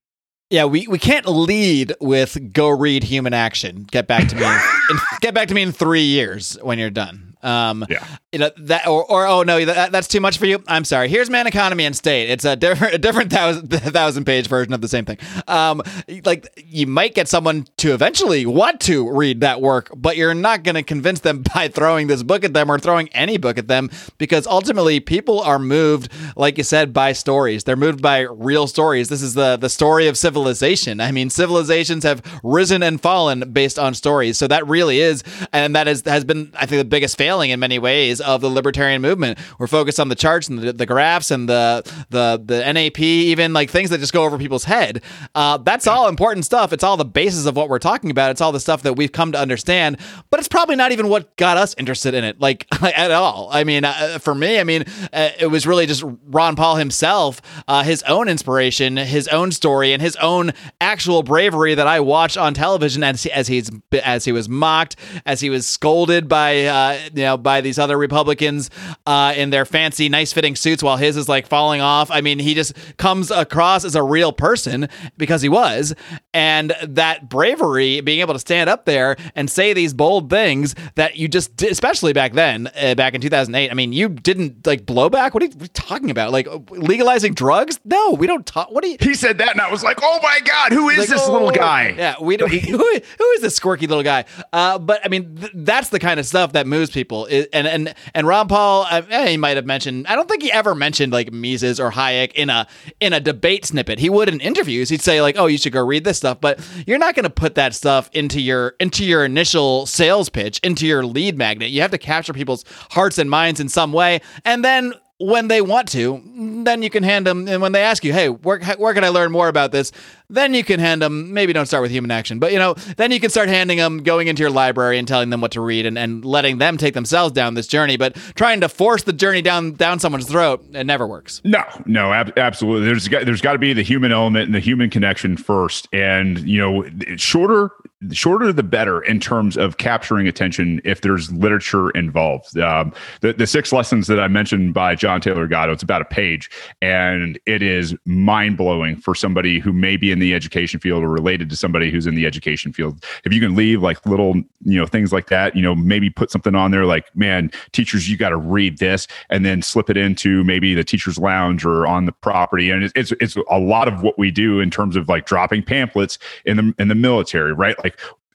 Yeah, we, we can't lead with go read human action. Get back to me. in, get back to me in three years when you're done. Um, yeah. You know that, or, or oh no, that, that's too much for you. I'm sorry. Here's Man, Economy, and State. It's a different, a different thousand, thousand page version of the same thing. Um, like you might get someone to eventually want to read that work, but you're not going to convince them by throwing this book at them or throwing any book at them because ultimately people are moved, like you said, by stories. They're moved by real stories. This is the the story of civilization. I mean, civilizations have risen and fallen based on stories. So that really is, and that is has been, I think, the biggest failure failing in many ways of the libertarian movement. We're focused on the charts and the, the graphs and the the the NAP, even like things that just go over people's head. Uh, that's all important stuff. It's all the basis of what we're talking about. It's all the stuff that we've come to understand. But it's probably not even what got us interested in it, like at all. I mean, uh, for me, I mean, uh, it was really just Ron Paul himself, uh, his own inspiration, his own story, and his own actual bravery that I watched on television as as he's as he was mocked, as he was scolded by uh, you know, by these other Republicans uh, in their fancy, nice fitting suits while his is like falling off. I mean, he just comes across as a real person because he was. And that bravery, being able to stand up there and say these bold things that you just did, especially back then, uh, back in 2008. I mean, you didn't like blowback. What are you talking about? Like legalizing drugs? No, we don't talk. What are you? He said that, and I was like, oh my God, who is like, this oh, little guy? Yeah, we don't. who, who is this quirky little guy? Uh, but I mean, th- that's the kind of stuff that moves people people. And and and Ron Paul, eh, he might have mentioned. I don't think he ever mentioned like Mises or Hayek in a in a debate snippet. He would in interviews. He'd say like, "Oh, you should go read this stuff," but you're not going to put that stuff into your into your initial sales pitch, into your lead magnet. You have to capture people's hearts and minds in some way, and then when they want to, then you can hand them. And when they ask you, hey, where, where can I learn more about this? Then you can hand them, maybe don't start with human action, but you know, then you can start handing them, going into your library and telling them what to read and, and letting them take themselves down this journey. But trying to force the journey down down someone's throat, it never works. No, no, ab- absolutely. There's got, there's got to be the human element and the human connection first. And, you know, shorter, shorter the better in terms of capturing attention if there's literature involved. Um, the, the six lessons that I mentioned by John Taylor Gatto, it's about a page and it is mind blowing for somebody who may be in in the education field or related to somebody who's in the education field. If you can leave like little, you know, things like that, you know, maybe put something on there like, man, teachers, you got to read this and then slip it into maybe the teacher's lounge or on the property. And it's, it's, it's a lot of what we do in terms of like dropping pamphlets in the, in the military, right? Like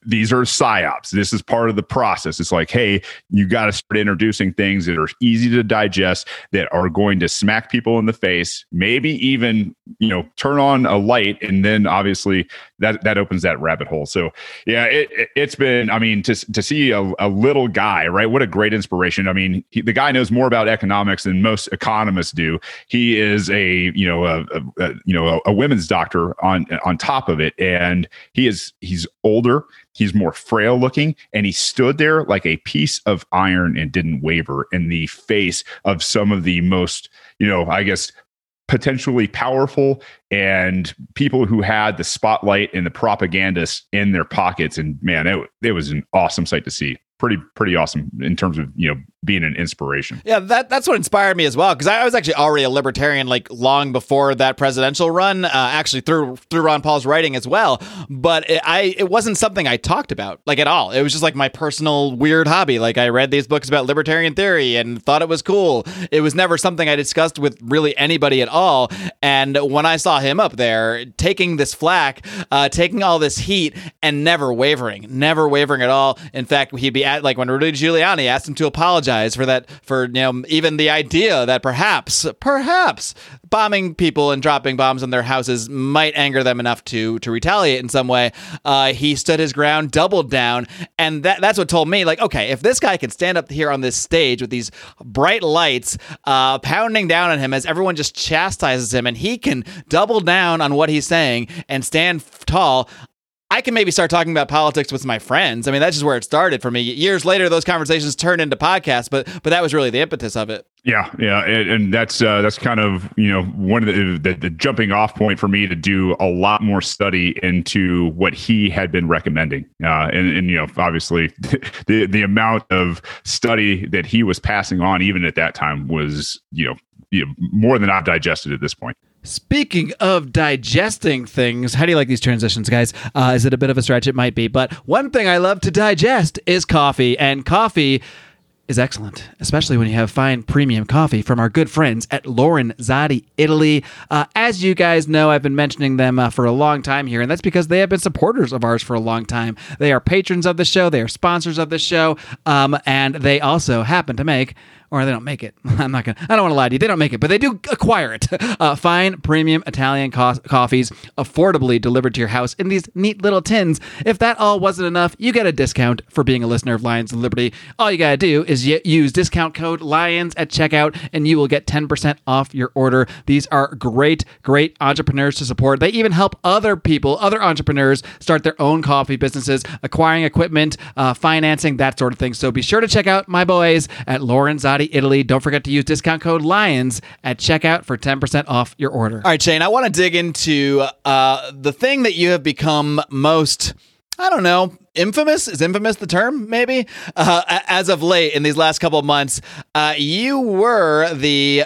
these are psyops. This is part of the process. It's like, hey, you got to start introducing things that are easy to digest, that are going to smack people in the face, maybe even, you know, turn on a light. And then obviously that, that opens that rabbit hole. So yeah, it, has been, I mean, to, to see a, a, little guy, right? What a great inspiration. I mean, he, the guy knows more about economics than most economists do. He is a, you know, a, a you know, a, a women's doctor on, on top of it. And he is, he's older He's more frail looking, and he stood there like a piece of iron and didn't waver in the face of some of the most, you know, I guess potentially powerful and people who had the spotlight and the propagandists in their pockets. And man, it, it was an awesome sight to see pretty pretty awesome in terms of you know being an inspiration. Yeah, that that's what inspired me as well because I was actually already a libertarian like long before that presidential run. Uh, actually, through through Ron Paul's writing as well, but it, I it wasn't something I talked about like at all. It was just like my personal weird hobby. Like I read these books about libertarian theory and thought it was cool. It was never something I discussed with really anybody at all. And when I saw him up there taking this flack, uh, taking all this heat, and never wavering, never wavering at all. In fact, he'd be at like when Rudy Giuliani asked him to apologize for that, for you know even the idea that perhaps, perhaps bombing people and dropping bombs on their houses might anger them enough to to retaliate in some way. Uh, he stood his ground, doubled down, and that that's what told me like, okay, if this guy can stand up here on this stage with these bright lights uh, pounding down on him as everyone just chastises him, and he can double down on what he's saying and stand tall. I can maybe start talking about politics with my friends. I mean, that's just where it started for me. Years later, those conversations turned into podcasts, but but that was really the impetus of it. Yeah, yeah, and, and that's uh, that's kind of you know one of the, the the jumping off point for me to do a lot more study into what he had been recommending, uh, and and you know obviously the the amount of study that he was passing on even at that time was you know, you know more than I've digested at this point. Speaking of digesting things, how do you like these transitions, guys? Uh, is it a bit of a stretch? It might be. But one thing I love to digest is coffee. And coffee is excellent, especially when you have fine premium coffee from our good friends at Lorenzotti Italy. Uh, as you guys know, I've been mentioning them uh, for a long time here, and that's because they have been supporters of ours for a long time. They are patrons of the show, they are sponsors of the show, um, and they also happen to make or they don't make it. I'm not gonna. I don't want to lie to you. They don't make it, but they do acquire it. Uh, fine premium Italian co- coffees, affordably delivered to your house in these neat little tins. If that all wasn't enough, you get a discount for being a listener of Lions of Liberty. All you gotta do is use discount code Lions at checkout, and you will get 10% off your order. These are great, great entrepreneurs to support. They even help other people, other entrepreneurs, start their own coffee businesses, acquiring equipment, uh, financing, that sort of thing. So be sure to check out my boys at Italy. Don't forget to use discount code LIONS at checkout for 10% off your order. All right, Shane, I want to dig into uh, the thing that you have become most. I don't know. Infamous is infamous the term maybe. Uh, as of late in these last couple of months, uh, you were the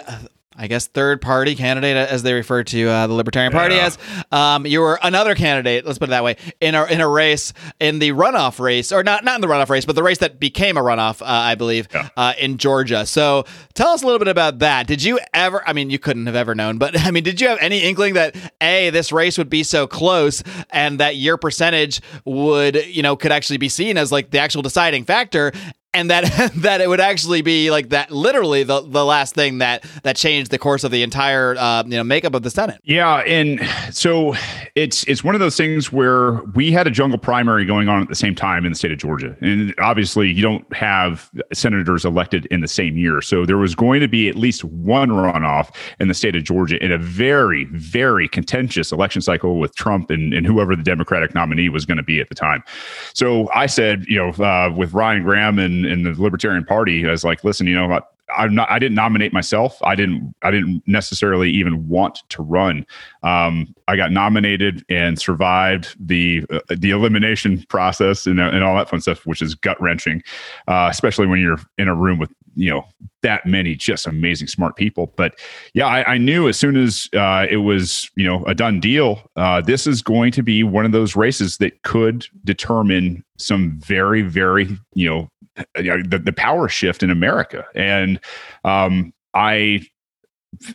I guess third party candidate, as they refer to uh, the Libertarian Party Yeah. as. Um, you were another candidate. Let's put it that way in a in a race in the runoff race, or not not in the runoff race, but the race that became a runoff, uh, I believe, Yeah. uh, in Georgia. So tell us a little bit about that. Did you ever? I mean, you couldn't have ever known, but I mean, did you have any inkling that a this race would be so close and that your percentage would you know could actually be seen as like the actual deciding factor? And that that it would actually be like that literally the the last thing that that changed the course of the entire uh, you know makeup of the Senate. Yeah, and so it's it's one of those things where we had a jungle primary going on at the same time in the state of Georgia, and obviously you don't have senators elected in the same year, so there was going to be at least one runoff in the state of Georgia in a very very contentious election cycle with Trump and, and whoever the Democratic nominee was going to be at the time. So I said, you know, uh, with Ryan Graham and, and the Libertarian Party, I was like, listen, you know, I'm not. I didn't nominate myself. I didn't. I didn't necessarily even want to run. Um, I got nominated and survived the uh, the elimination process and, and all that fun stuff, which is gut wrenching, uh, especially when you're in a room with you know that many just amazing smart people. But yeah, I, I knew as soon as uh, it was you know a done deal, uh, this is going to be one of those races that could determine some very very you know the, the power shift in America. And um, I,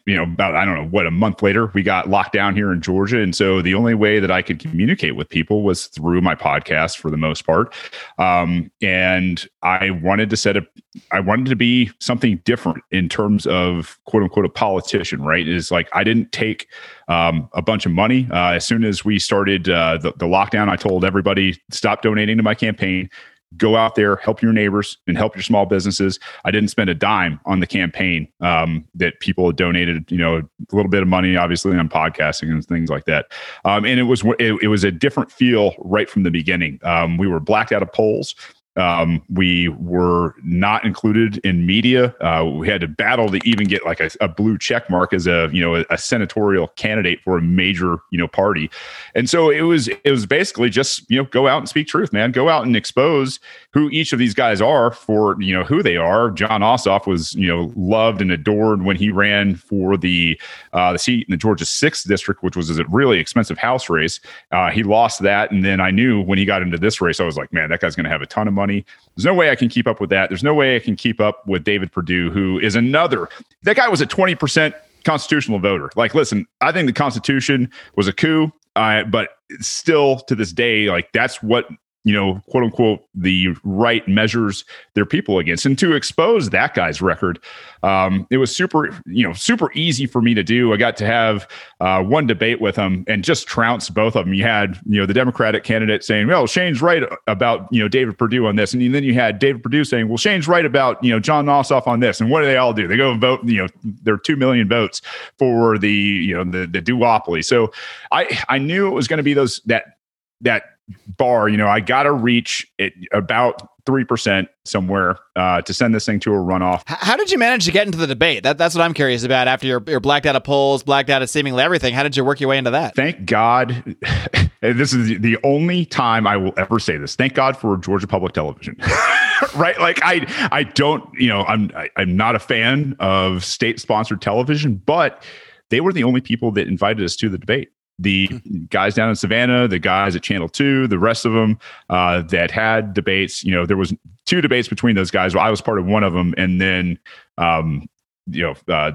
you know, about, I don't know what, a month later, we got locked down here in Georgia. And so the only way that I could communicate with people was through my podcast for the most part. Um, and I wanted to set up, I wanted to be something different in terms of quote unquote a politician, right? Is like I didn't take um, a bunch of money. Uh, as soon as we started uh, the, the lockdown, I told everybody stop donating to my campaign go out there, help your neighbors, and help your small businesses. I didn't spend a dime on the campaign um, that people donated. You know, a little bit of money, obviously, on podcasting and things like that. Um, and it was it, it was a different feel right from the beginning. Um, we were blacked out of polls. Um, we were not included in media. Uh, we had to battle to even get like a, a blue check mark as a you know a, a, senatorial candidate for a major you know party, and so it was it was basically just you know go out and speak truth, man. Go out and expose who each of these guys are for you know who they are. Jon Ossoff was you know loved and adored when he ran for the uh, the seat in the Georgia sixth district, which was a really expensive House race. Uh, he lost that, and then I knew when he got into this race, I was like, man, that guy's going to have a ton of money money. There's no way I can keep up with that. There's no way I can keep up with David Perdue, who is another. That guy was a 20% constitutional voter. Like, listen, I think the Constitution was a coup, uh, but still to this day, like that's what you know, quote unquote, the right measures their people against. And to expose that guy's record, um, it was super, you know, super easy for me to do. I got to have uh, one debate with him and just trounce both of them. You had, you know, the Democratic candidate saying, well, Shane's right about, you know, David Perdue on this. And then you had David Perdue saying, well, Shane's right about, you know, Jon Ossoff on this. And what do they all do? They go and vote, you know, there are 2 million votes for the, you know, the, the duopoly. So I, I knew it was going to be those, that, that bar, you know, I got to reach it about 3% somewhere uh, to send this thing to a runoff. How did you manage to get into the debate? That, that's what I'm curious about after you're, you're blacked out of polls, blacked out of seemingly everything. How did you work your way into that? Thank God. this is the only time I will ever say this. Thank God for Georgia Public Television. right? Like I I don't, you know, I'm I, am i am not a fan of state sponsored television, but they were the only people that invited us to the debate the guys down in Savannah, the guys at Channel Two, the rest of them uh, that had debates. You know, there was two debates between those guys. Well, I was part of one of them, and then um, you know, uh,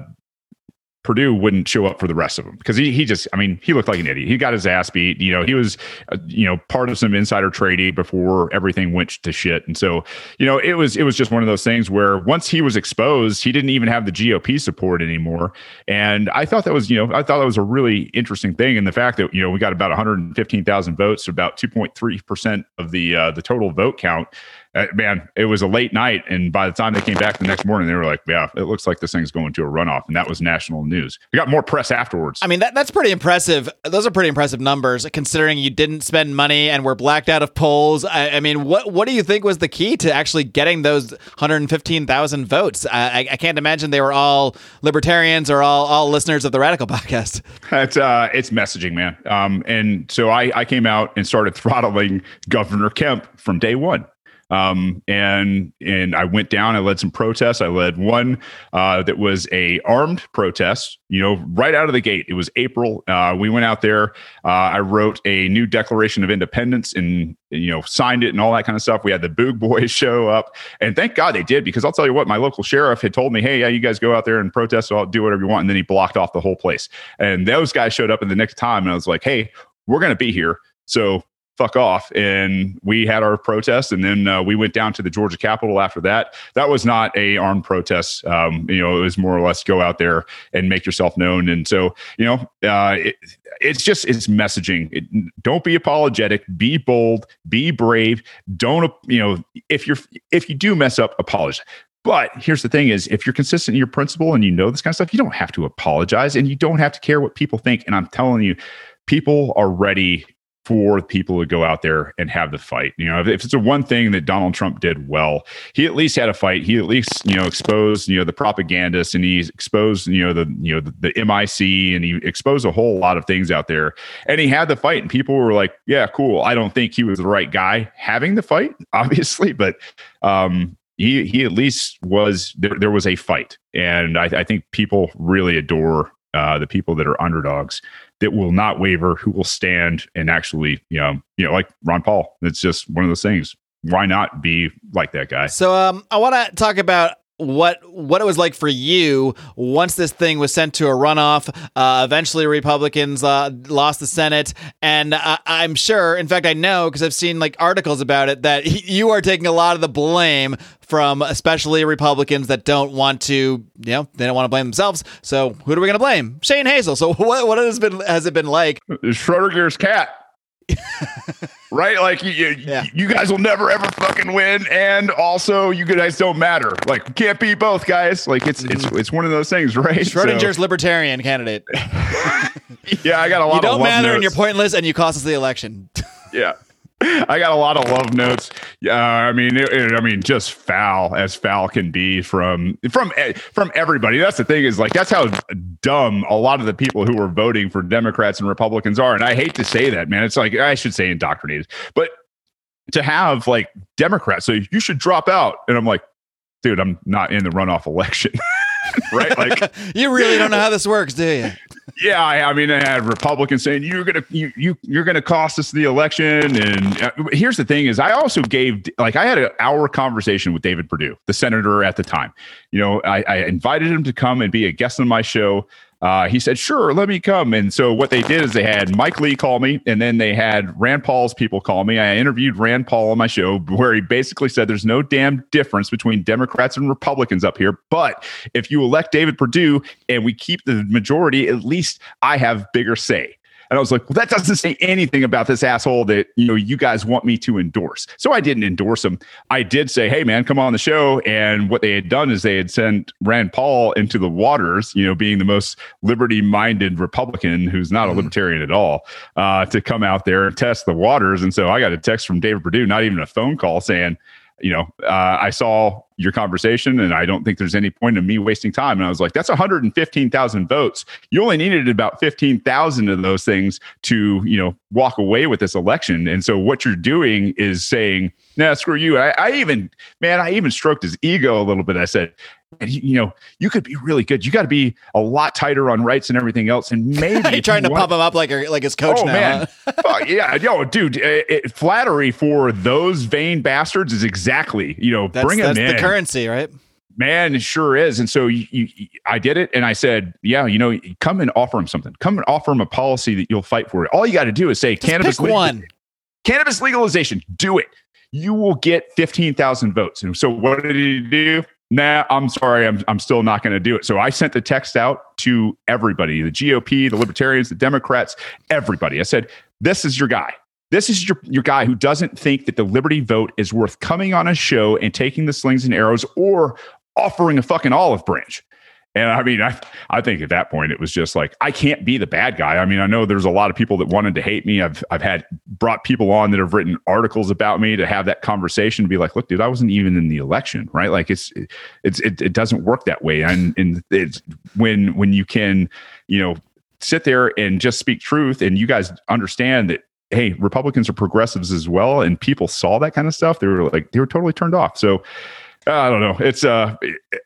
Perdue wouldn't show up for the rest of them because he he just I mean he looked like an idiot. He got his ass beat. You know he was uh, you know part of some insider trading before everything went to shit. And so you know it was it was just one of those things where once he was exposed, he didn't even have the GOP support anymore. And I thought that was you know I thought that was a really interesting thing. And the fact that you know we got about 115,000 votes, about 2.3 percent of the uh, the total vote count uh, man, it was a late night, and by the time they came back the next morning, they were like, "Yeah, it looks like this thing's going to a runoff," and that was national news. We got more press afterwards. I mean, that, that's pretty impressive. Those are pretty impressive numbers, considering you didn't spend money and were blacked out of polls. I, I mean, what what do you think was the key to actually getting those 115,000 votes? I, I, can't imagine they were all libertarians or all all listeners of the Radical podcast. It's uh, it's messaging, man. Um, and so I I came out and started throttling Governor Kemp from day one. Um, and and I went down. I led some protests. I led one uh, that was a armed protest. You know, right out of the gate. It was April. Uh, we went out there. Uh, I wrote a new Declaration of Independence and you know signed it and all that kind of stuff. We had the Boog Boys show up, and thank God they did because I'll tell you what, my local sheriff had told me, hey, yeah, you guys go out there and protest. So I'll do whatever you want. And then he blocked off the whole place. And those guys showed up in the next time, and I was like, hey, we're going to be here. So fuck off. And we had our protest, and then uh, we went down to the Georgia Capitol after that. That was not a armed protest. Um, you know, it was more or less go out there and make yourself known. And so, you know, uh, it, it's just it's messaging. It, don't be apologetic. Be bold. Be brave. Don't you know if you're if you do mess up, apologize. But here's the thing is if you're consistent in your principle and you know this kind of stuff, you don't have to apologize and you don't have to care what people think. And I'm telling you, people are ready for people to go out there and have the fight. You know, if, if it's a one thing that Donald Trump did well, he at least had a fight. He at least, you know, exposed, you know, the propagandists and he exposed, you know, the, you know, the, the MIC and he exposed a whole lot of things out there. And he had the fight and people were like, yeah, cool. I don't think he was the right guy having the fight, obviously, but um he he at least was there, there was a fight. And I, I think people really adore uh, the people that are underdogs that will not waver, who will stand and actually, you know, you know, like Ron Paul. It's just one of those things. Why not be like that guy? So, um, I want to talk about what what it was like for you once this thing was sent to a runoff. Uh, eventually, Republicans uh, lost the Senate, and I'm sure, in fact, I know because I've seen like articles about it that you are taking a lot of the blame from especially Republicans that don't want to, you know, they don't want to blame themselves. So who are we going to blame? Shane Hazel. So what what has been has it been like? Schrodinger's cat. right? Like you, you, yeah. you, guys will never ever fucking win, and also you guys don't matter. Like you can't be both, guys. Like it's it's mm-hmm. it's one of those things, right? Schrodinger's so. libertarian candidate. yeah, I got a lot. You don't matter, notes. and you're pointless, and you cost us the election. yeah. I got a lot of love notes. Yeah, I mean, it, it- I mean, just foul as foul can be from from from everybody. That's the thing is like that's how dumb a lot of the people who were voting for Democrats and Republicans are. And I hate to say that, man. It's like I should say indoctrinated, but to have like Democrats, so you should drop out, and I'm like, dude, I'm not in the runoff election, right? Like. you really don't know how this works, do you? Yeah, I, I mean, I had Republicans saying you're gonna you you you're gonna cost us the election. And uh, here's the thing: is I also gave like I had an hour conversation with David Perdue, the senator at the time. You know, I, I invited him to come and be a guest on my show. Uh, he said, "Sure, let me come." And so what they did is they had Mike Lee call me, and then they had Rand Paul's people call me. I interviewed Rand Paul on my show, where he basically said, "There's no damn difference between Democrats and Republicans up here, but if you elect David Perdue and we keep the majority, at least I have bigger say." And I was like, well, that doesn't say anything about this asshole that you know you guys want me to endorse. So I didn't endorse him. I did say, hey man, come on the show. And what they had done is they had sent Rand Paul into the waters, you know, being the most liberty-minded Republican who's not a libertarian at all, uh, to come out there and test the waters. And so I got a text from David Perdue, not even a phone call, saying, you know, uh, I saw your conversation and I don't think there's any point in me wasting time. And I was like, that's 115,000 votes. You only needed about 15,000 of those things to, you know, walk away with this election. And so what you're doing is saying, nah, screw you. I, I even, man, I even stroked his ego a little bit. I said, you you know, you could be really good. You got to be a lot tighter on rights and everything else. And maybe You're trying you to want- pump him up like like his coach oh now. man, huh? Yeah, yo, dude, it, it- flattery for those vain bastards is exactly you know That's, bring that's them in, the currency, right? man. It sure is. And so you, you, I did it, and I said, yeah, you know, come and offer him something. Come and offer him a policy that you'll fight for. It. All you got to do is say Just cannabis legal- one. cannabis legalization. Do it. You will get 15,000 votes. And so what did he do? Nah, I'm sorry. I'm, I'm still not going to do it. So I sent the text out to everybody the GOP, the Libertarians, the Democrats, everybody. I said, this is your guy. This is your, your guy who doesn't think that the Liberty vote is worth coming on a show and taking the slings and arrows or offering a fucking olive branch. And I mean, I I think at that point it was just like I can't be the bad guy. I mean, I know there's a lot of people that wanted to hate me. I've I've had brought people on that have written articles about me to have that conversation be like, look, dude, I wasn't even in the election, right? Like it's it's it, it doesn't work that way. And and it's when when you can, you know, sit there and just speak truth and you guys understand that hey, Republicans are progressives as well, and people saw that kind of stuff. They were like they were totally turned off. So I don't know. It's uh,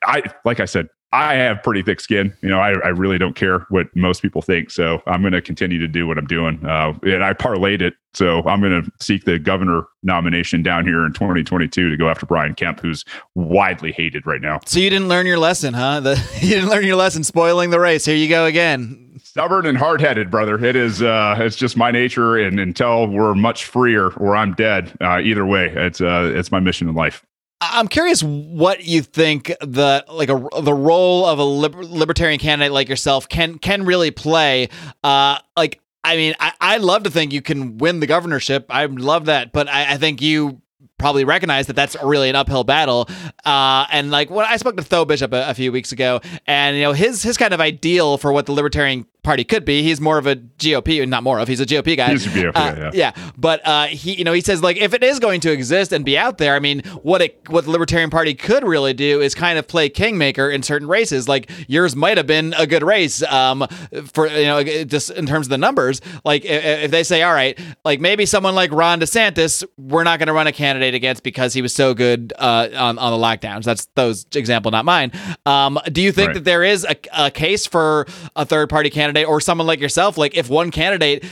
I like I said, I have pretty thick skin. You know, I, I really don't care what most people think. So I'm going to continue to do what I'm doing. Uh, and I parlayed it. So I'm going to seek the governor nomination down here in 2022 to go after Brian Kemp, who's widely hated right now. So you didn't learn your lesson, huh? The, you didn't learn your lesson spoiling the race. Here you go again. Stubborn and hard headed, brother. It is. Uh, it's just my nature. And until we're much freer or I'm dead, uh, either way, it's uh, it's my mission in life. I- I'm curious what you think the like a the role of a liber- libertarian candidate like yourself can can really play. Uh, like I mean, I I'd love to think you can win the governorship. I love that, but I, I think you probably recognize that that's really an uphill battle. Uh, and like when I spoke to Tho Bishop a, a few weeks ago, and you know his his kind of ideal for what the Libertarian Party could be. He's more of a GOP, not more of. He's a GOP guy. He's a GOP, Uh, yeah. yeah, but uh, he, you know, he says like if it is going to exist and be out there, I mean, what it what the Libertarian Party could really do is kind of play kingmaker in certain races. Like yours might have been a good race, um, for you know, just in terms of the numbers. Like if, if they say, all right, like maybe someone like Ron DeSantis, we're not going to run a candidate against because he was so good uh, on on the lockdowns. That's those example, not mine. Um, do you think Right. that there is a, a case for a third party candidate or someone like yourself? Like if one candidate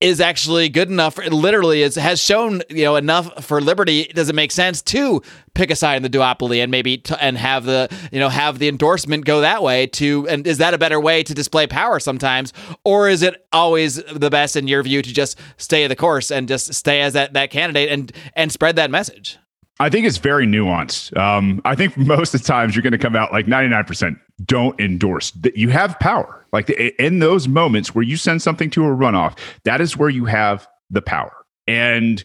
is actually good enough literally is has shown you know enough for liberty does it make sense to pick a side in the duopoly and maybe t- and have the you know have the endorsement go that way to and is that a better way to display power sometimes or is it always the best in your view to just stay the course and just stay as that that candidate and and spread that message I think it's very nuanced. Um, I think most of the times you're going to come out like 99% don't endorse. That You have power. Like in those moments where you send something to a runoff, that is where you have the power. And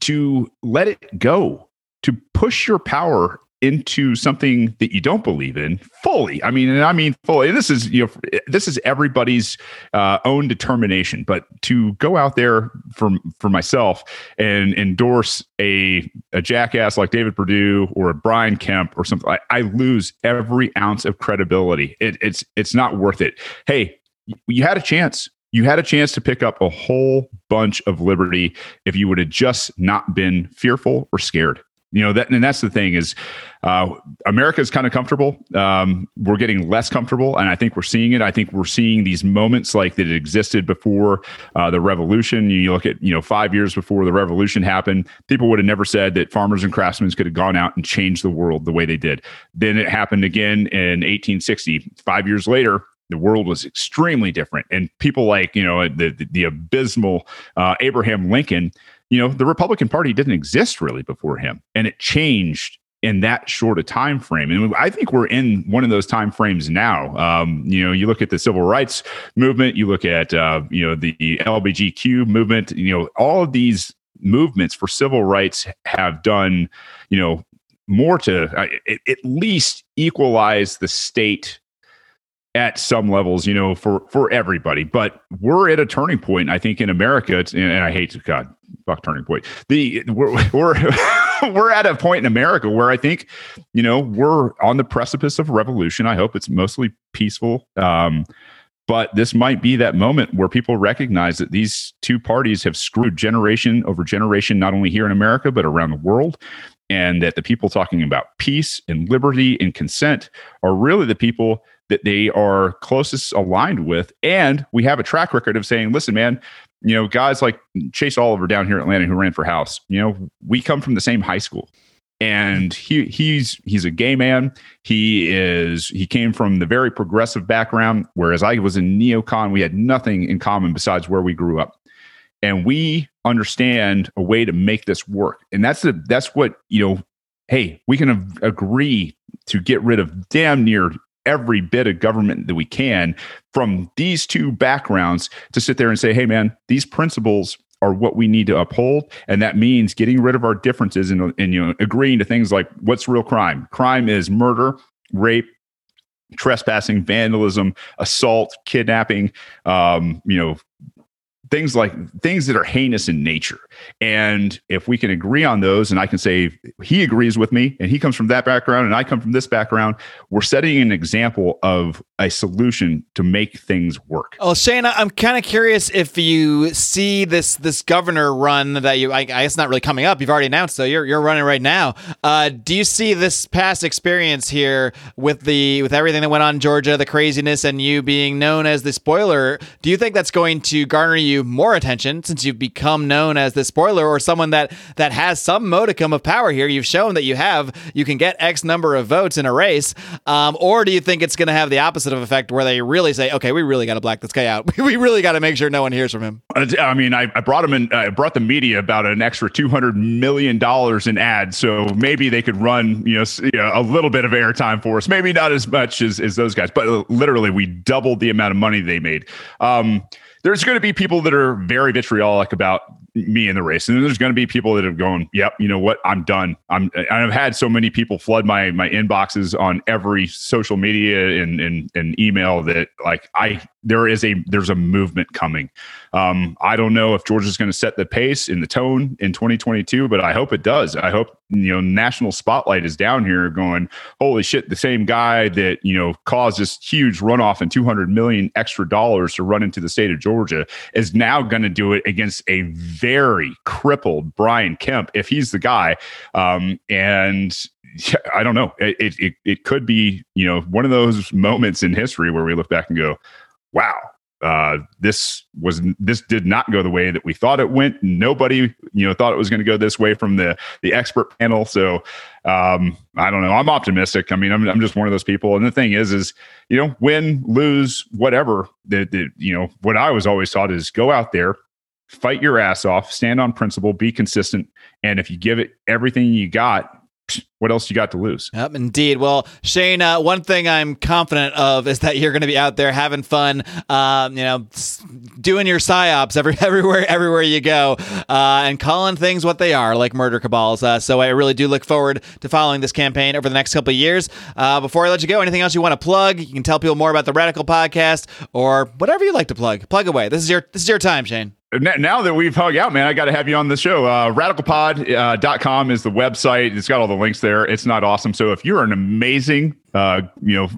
to let it go, to push your power into something that you don't believe in fully. I mean, and I mean fully. This is you know this is everybody's uh, own determination. But to go out there for for myself and endorse a a jackass like David Perdue or a Brian Kemp or something, I, I lose every ounce of credibility. It, it's it's not worth it. Hey, you had a chance. You had a chance to pick up a whole bunch of liberty if you would have just not been fearful or scared you know that and that's the thing is uh, america is kind of comfortable. Um, we're getting less comfortable and i think we're seeing it. I think we're seeing these moments like that existed before uh, the revolution. You look at you know five years before the revolution happened people would have never said that farmers and craftsmen could have gone out and changed the world the way they did. Then it happened again in 1860 five years later the world was extremely different and people like you know the the, the abysmal uh, abraham lincoln you know the republican party didn't exist really before him and it changed in that short a time frame and i think we're in one of those time frames now. Um, you know you look at the civil rights movement you look at uh, you know the lbgq movement you know all of these movements for civil rights have done you know more to uh, at least equalize the state at some levels, you know, for for everybody. But we're at a turning point, I think, in America. It's, and I hate to God, fuck turning point. The we're we're we're at a point in America where I think, you know, we're on the precipice of revolution. I hope it's mostly peaceful. Um, but this might be that moment where people recognize that these two parties have screwed generation over generation, not only here in America, but around the world. And that the people talking about peace and liberty and consent are really the people that they are closest aligned with. And we have a track record of saying, listen, man, you know, guys like Chase Oliver down here in Atlanta who ran for House, you know, we come from the same high school. And he he's he's a gay man. He is he came from the very progressive background, whereas I was in neocon. We had nothing in common besides where we grew up. And we understand a way to make this work. And that's the that's what, you know, hey, we can agree to get rid of damn near every bit of government that we can from these two backgrounds to sit there and say, hey, man, these principles are what we need to uphold. And that means getting rid of our differences and, and you know, agreeing to things like what's real crime? Crime is murder, rape, trespassing, vandalism, assault, kidnapping, um, you know, things like things that are heinous in nature. And if we can agree on those, and I can say he agrees with me, and he comes from that background, and I come from this background, we're setting an example of a solution to make things work. Oh, Shane, I'm kind of curious if you see this this governor run that you, I, I guess, not really coming up. You've already announced, so you're you're running right now. Uh, do you see this past experience here with the with everything that went on in Georgia, the craziness, and you being known as the spoiler? Do you think that's going to garner you more attention since you've become known as the spoiler or someone that that has some modicum of power here? You've shown that you have you can get X number of votes in a race, um, or do you think it's going to have the opposite of effect where they really say, okay, we really got to black this guy out. we really got to make sure no one hears from him. I mean, I, I brought him in. I brought the media about an extra two hundred million dollars in ads, so maybe they could run you know, you a little bit of airtime for us. Maybe not as much as as those guys, but literally we doubled the amount of money they made. Um, there's going to be people that are very vitriolic about me in the race, and then there's going to be people that have gone, "Yep, you know what? I'm done." I'm. I've had so many people flood my my inboxes on every social media and and, and email that like I there is a there's a movement coming. Um, I don't know if Georgia's going to set the pace in the tone in 2022, but I hope it does. I hope you know national spotlight is down here going, holy shit, the same guy that you know caused this huge runoff and 200 million extra dollars to run into the state of Georgia is now going to do it against a very crippled Brian Kemp if he's the guy. Um, and I don't know. It, it it could be you know one of those moments in history where we look back and go, wow, uh, this was this did not go the way that we thought it went. Nobody, you know, thought it was going to go this way from the the expert panel. So um, I don't know. I'm optimistic. I mean, I'm I'm just one of those people. And the thing is, is you know, win, lose, whatever. That you know, what I was always taught is go out there, fight your ass off, stand on principle, be consistent, and if you give it everything you got, what else you got to lose? Yep, indeed. Well, Shane, uh, one thing I'm confident of is that you're going to be out there having fun, um, you know, doing your psyops every, everywhere, everywhere you go, uh, and calling things what they are, like murder cabals. Uh, so I really do look forward to following this campaign over the next couple of years. Uh, before I let you go, anything else you want to plug? You can tell people more about the Radical Podcast or whatever you like to plug. Plug away. This is your this is your time, Shane. Now that we've hung out, man, I got to have you on the show. Uh, radicalpod.com is the website. It's got all the links there. It's not awesome. So if you're an amazing, uh, you know,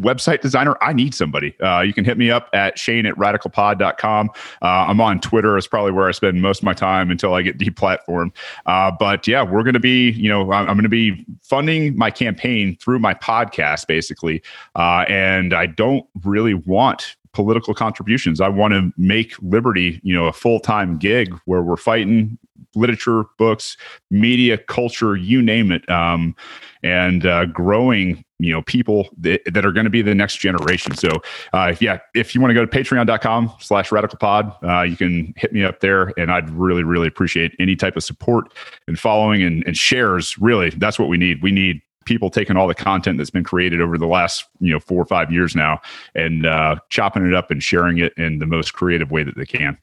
website designer, I need somebody. Uh, you can hit me up at Shane at radicalpod.com. Uh, I'm on Twitter. It's probably where I spend most of my time until I get deplatformed. Uh, but yeah, we're going to be, you know, I'm, I'm going to be funding my campaign through my podcast, basically. Uh, and I don't really want political contributions. I want to make Liberty, you know, a full time gig where we're fighting literature, books, media, culture, you name it, um, and uh, growing. You know, people that, that are going to be the next generation. So, uh, yeah, if you want to go to patreon.com slash radical pod, uh, you can hit me up there. And I'd really, really appreciate any type of support and following and, and shares. Really, that's what we need. We need people taking all the content that's been created over the last you know four or five years now and uh, chopping it up and sharing it in the most creative way that they can.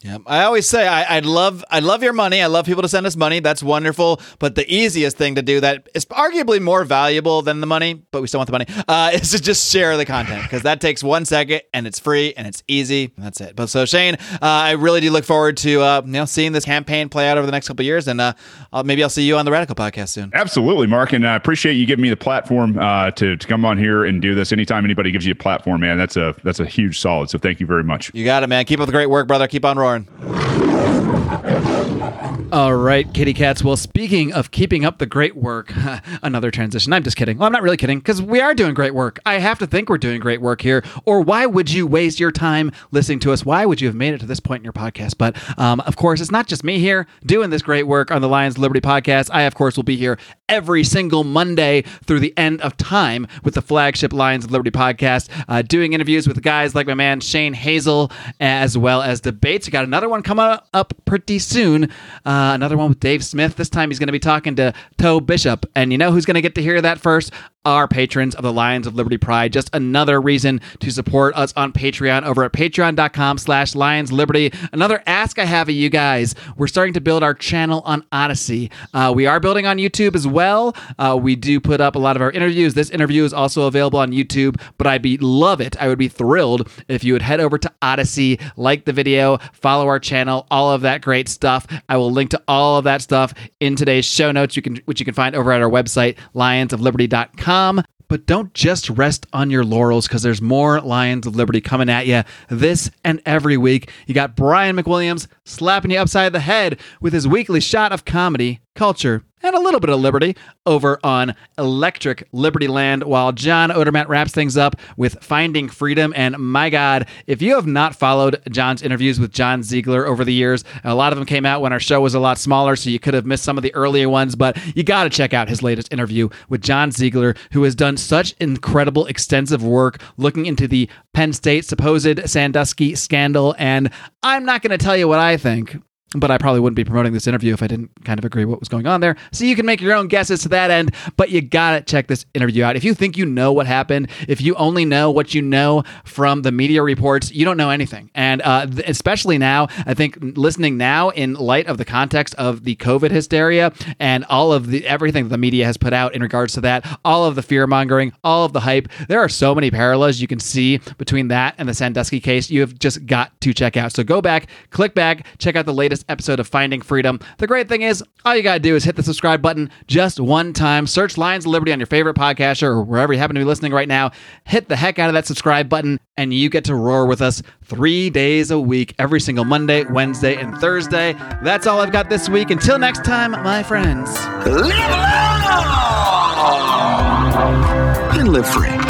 Yeah, I always say I, I'd love I love your money. I love people to send us money. That's wonderful. But the easiest thing to do that is arguably more valuable than the money, but we still want the money. Uh, is to just share the content because that takes one second and it's free and it's easy. And that's it. But so Shane, uh, I really do look forward to uh, you know seeing this campaign play out over the next couple of years, and uh, I'll, maybe I'll see you on the Radical podcast soon. Absolutely, Marc, and I appreciate you giving me the platform uh, to to come on here and do this. Anytime anybody gives you a platform, man, that's a that's a huge solid. So thank you very much. You got it, man. Keep up the great work, brother. Keep on roaring. All right, kitty cats. Well, speaking of keeping up the great work, another transition. I'm just kidding. Well, I'm not really kidding because we are doing great work. I have to think we're doing great work here. Or why would you waste your time listening to us? Why would you have made it to this point in your podcast? But um, of course, it's not just me here doing this great work on the Lions Liberty podcast. I, of course, will be here every single Monday through the end of time with the flagship Lions of Liberty podcast, uh, doing interviews with guys like my man Shane Hazel, as well as debates. We got another one coming up pretty soon. Uh, another one with Dave Smith. This time he's going to be talking to Toe Bishop. And you know who's going to get to hear that first? Our patrons of the Lions of Liberty Pride. Just another reason to support us on Patreon over at patreon.com slash Lions Liberty. Another ask I have of you guys. We're starting to build our channel on Odysee. Uh, we are building on YouTube as well. Uh, we do put up a lot of our interviews. This interview is also available on YouTube, but I'd be love it. I would be thrilled if you would head over to Odysee, like the video, follow our channel, all of that great stuff. I will link to all of that stuff in today's show notes, you can which you can find over at our website, lionsofliberty.com. But don't just rest on your laurels because there's more Lions of Liberty coming at you this and every week. You got Brian McWilliams slapping you upside the head with his weekly shot of comedy, culture, and a little bit of liberty over on Electric Liberty Land while John Odermatt wraps things up with Finding Freedom. And my God, if you have not followed John's interviews with John Ziegler over the years, a lot of them came out when our show was a lot smaller, so you could have missed some of the earlier ones, but you got to check out his latest interview with John Ziegler, who has done such incredible, extensive work looking into the Penn State supposed Sandusky scandal. And I'm not going to tell you what I think but I probably wouldn't be promoting this interview if I didn't kind of agree what was going on there. So you can make your own guesses to that end, but you gotta check this interview out. If you think you know what happened, if you only know what you know from the media reports, you don't know anything. And uh, th- especially now, I think listening now in light of the context of the COVID hysteria and all of the everything the media has put out in regards to that, all of the fear mongering, all of the hype, there are so many parallels you can see between that and the Sandusky case. You have just got to check out. So go back, click back, check out the latest episode of Finding Freedom. The great thing is, all you got to do is hit the subscribe button just one time. Search Lions of Liberty on your favorite podcaster or wherever you happen to be listening right now. Hit the heck out of that subscribe button, and you get to roar with us three days a week, every single Monday, Wednesday, and Thursday. That's all I've got this week. Until next time, my friends. Live long and live free.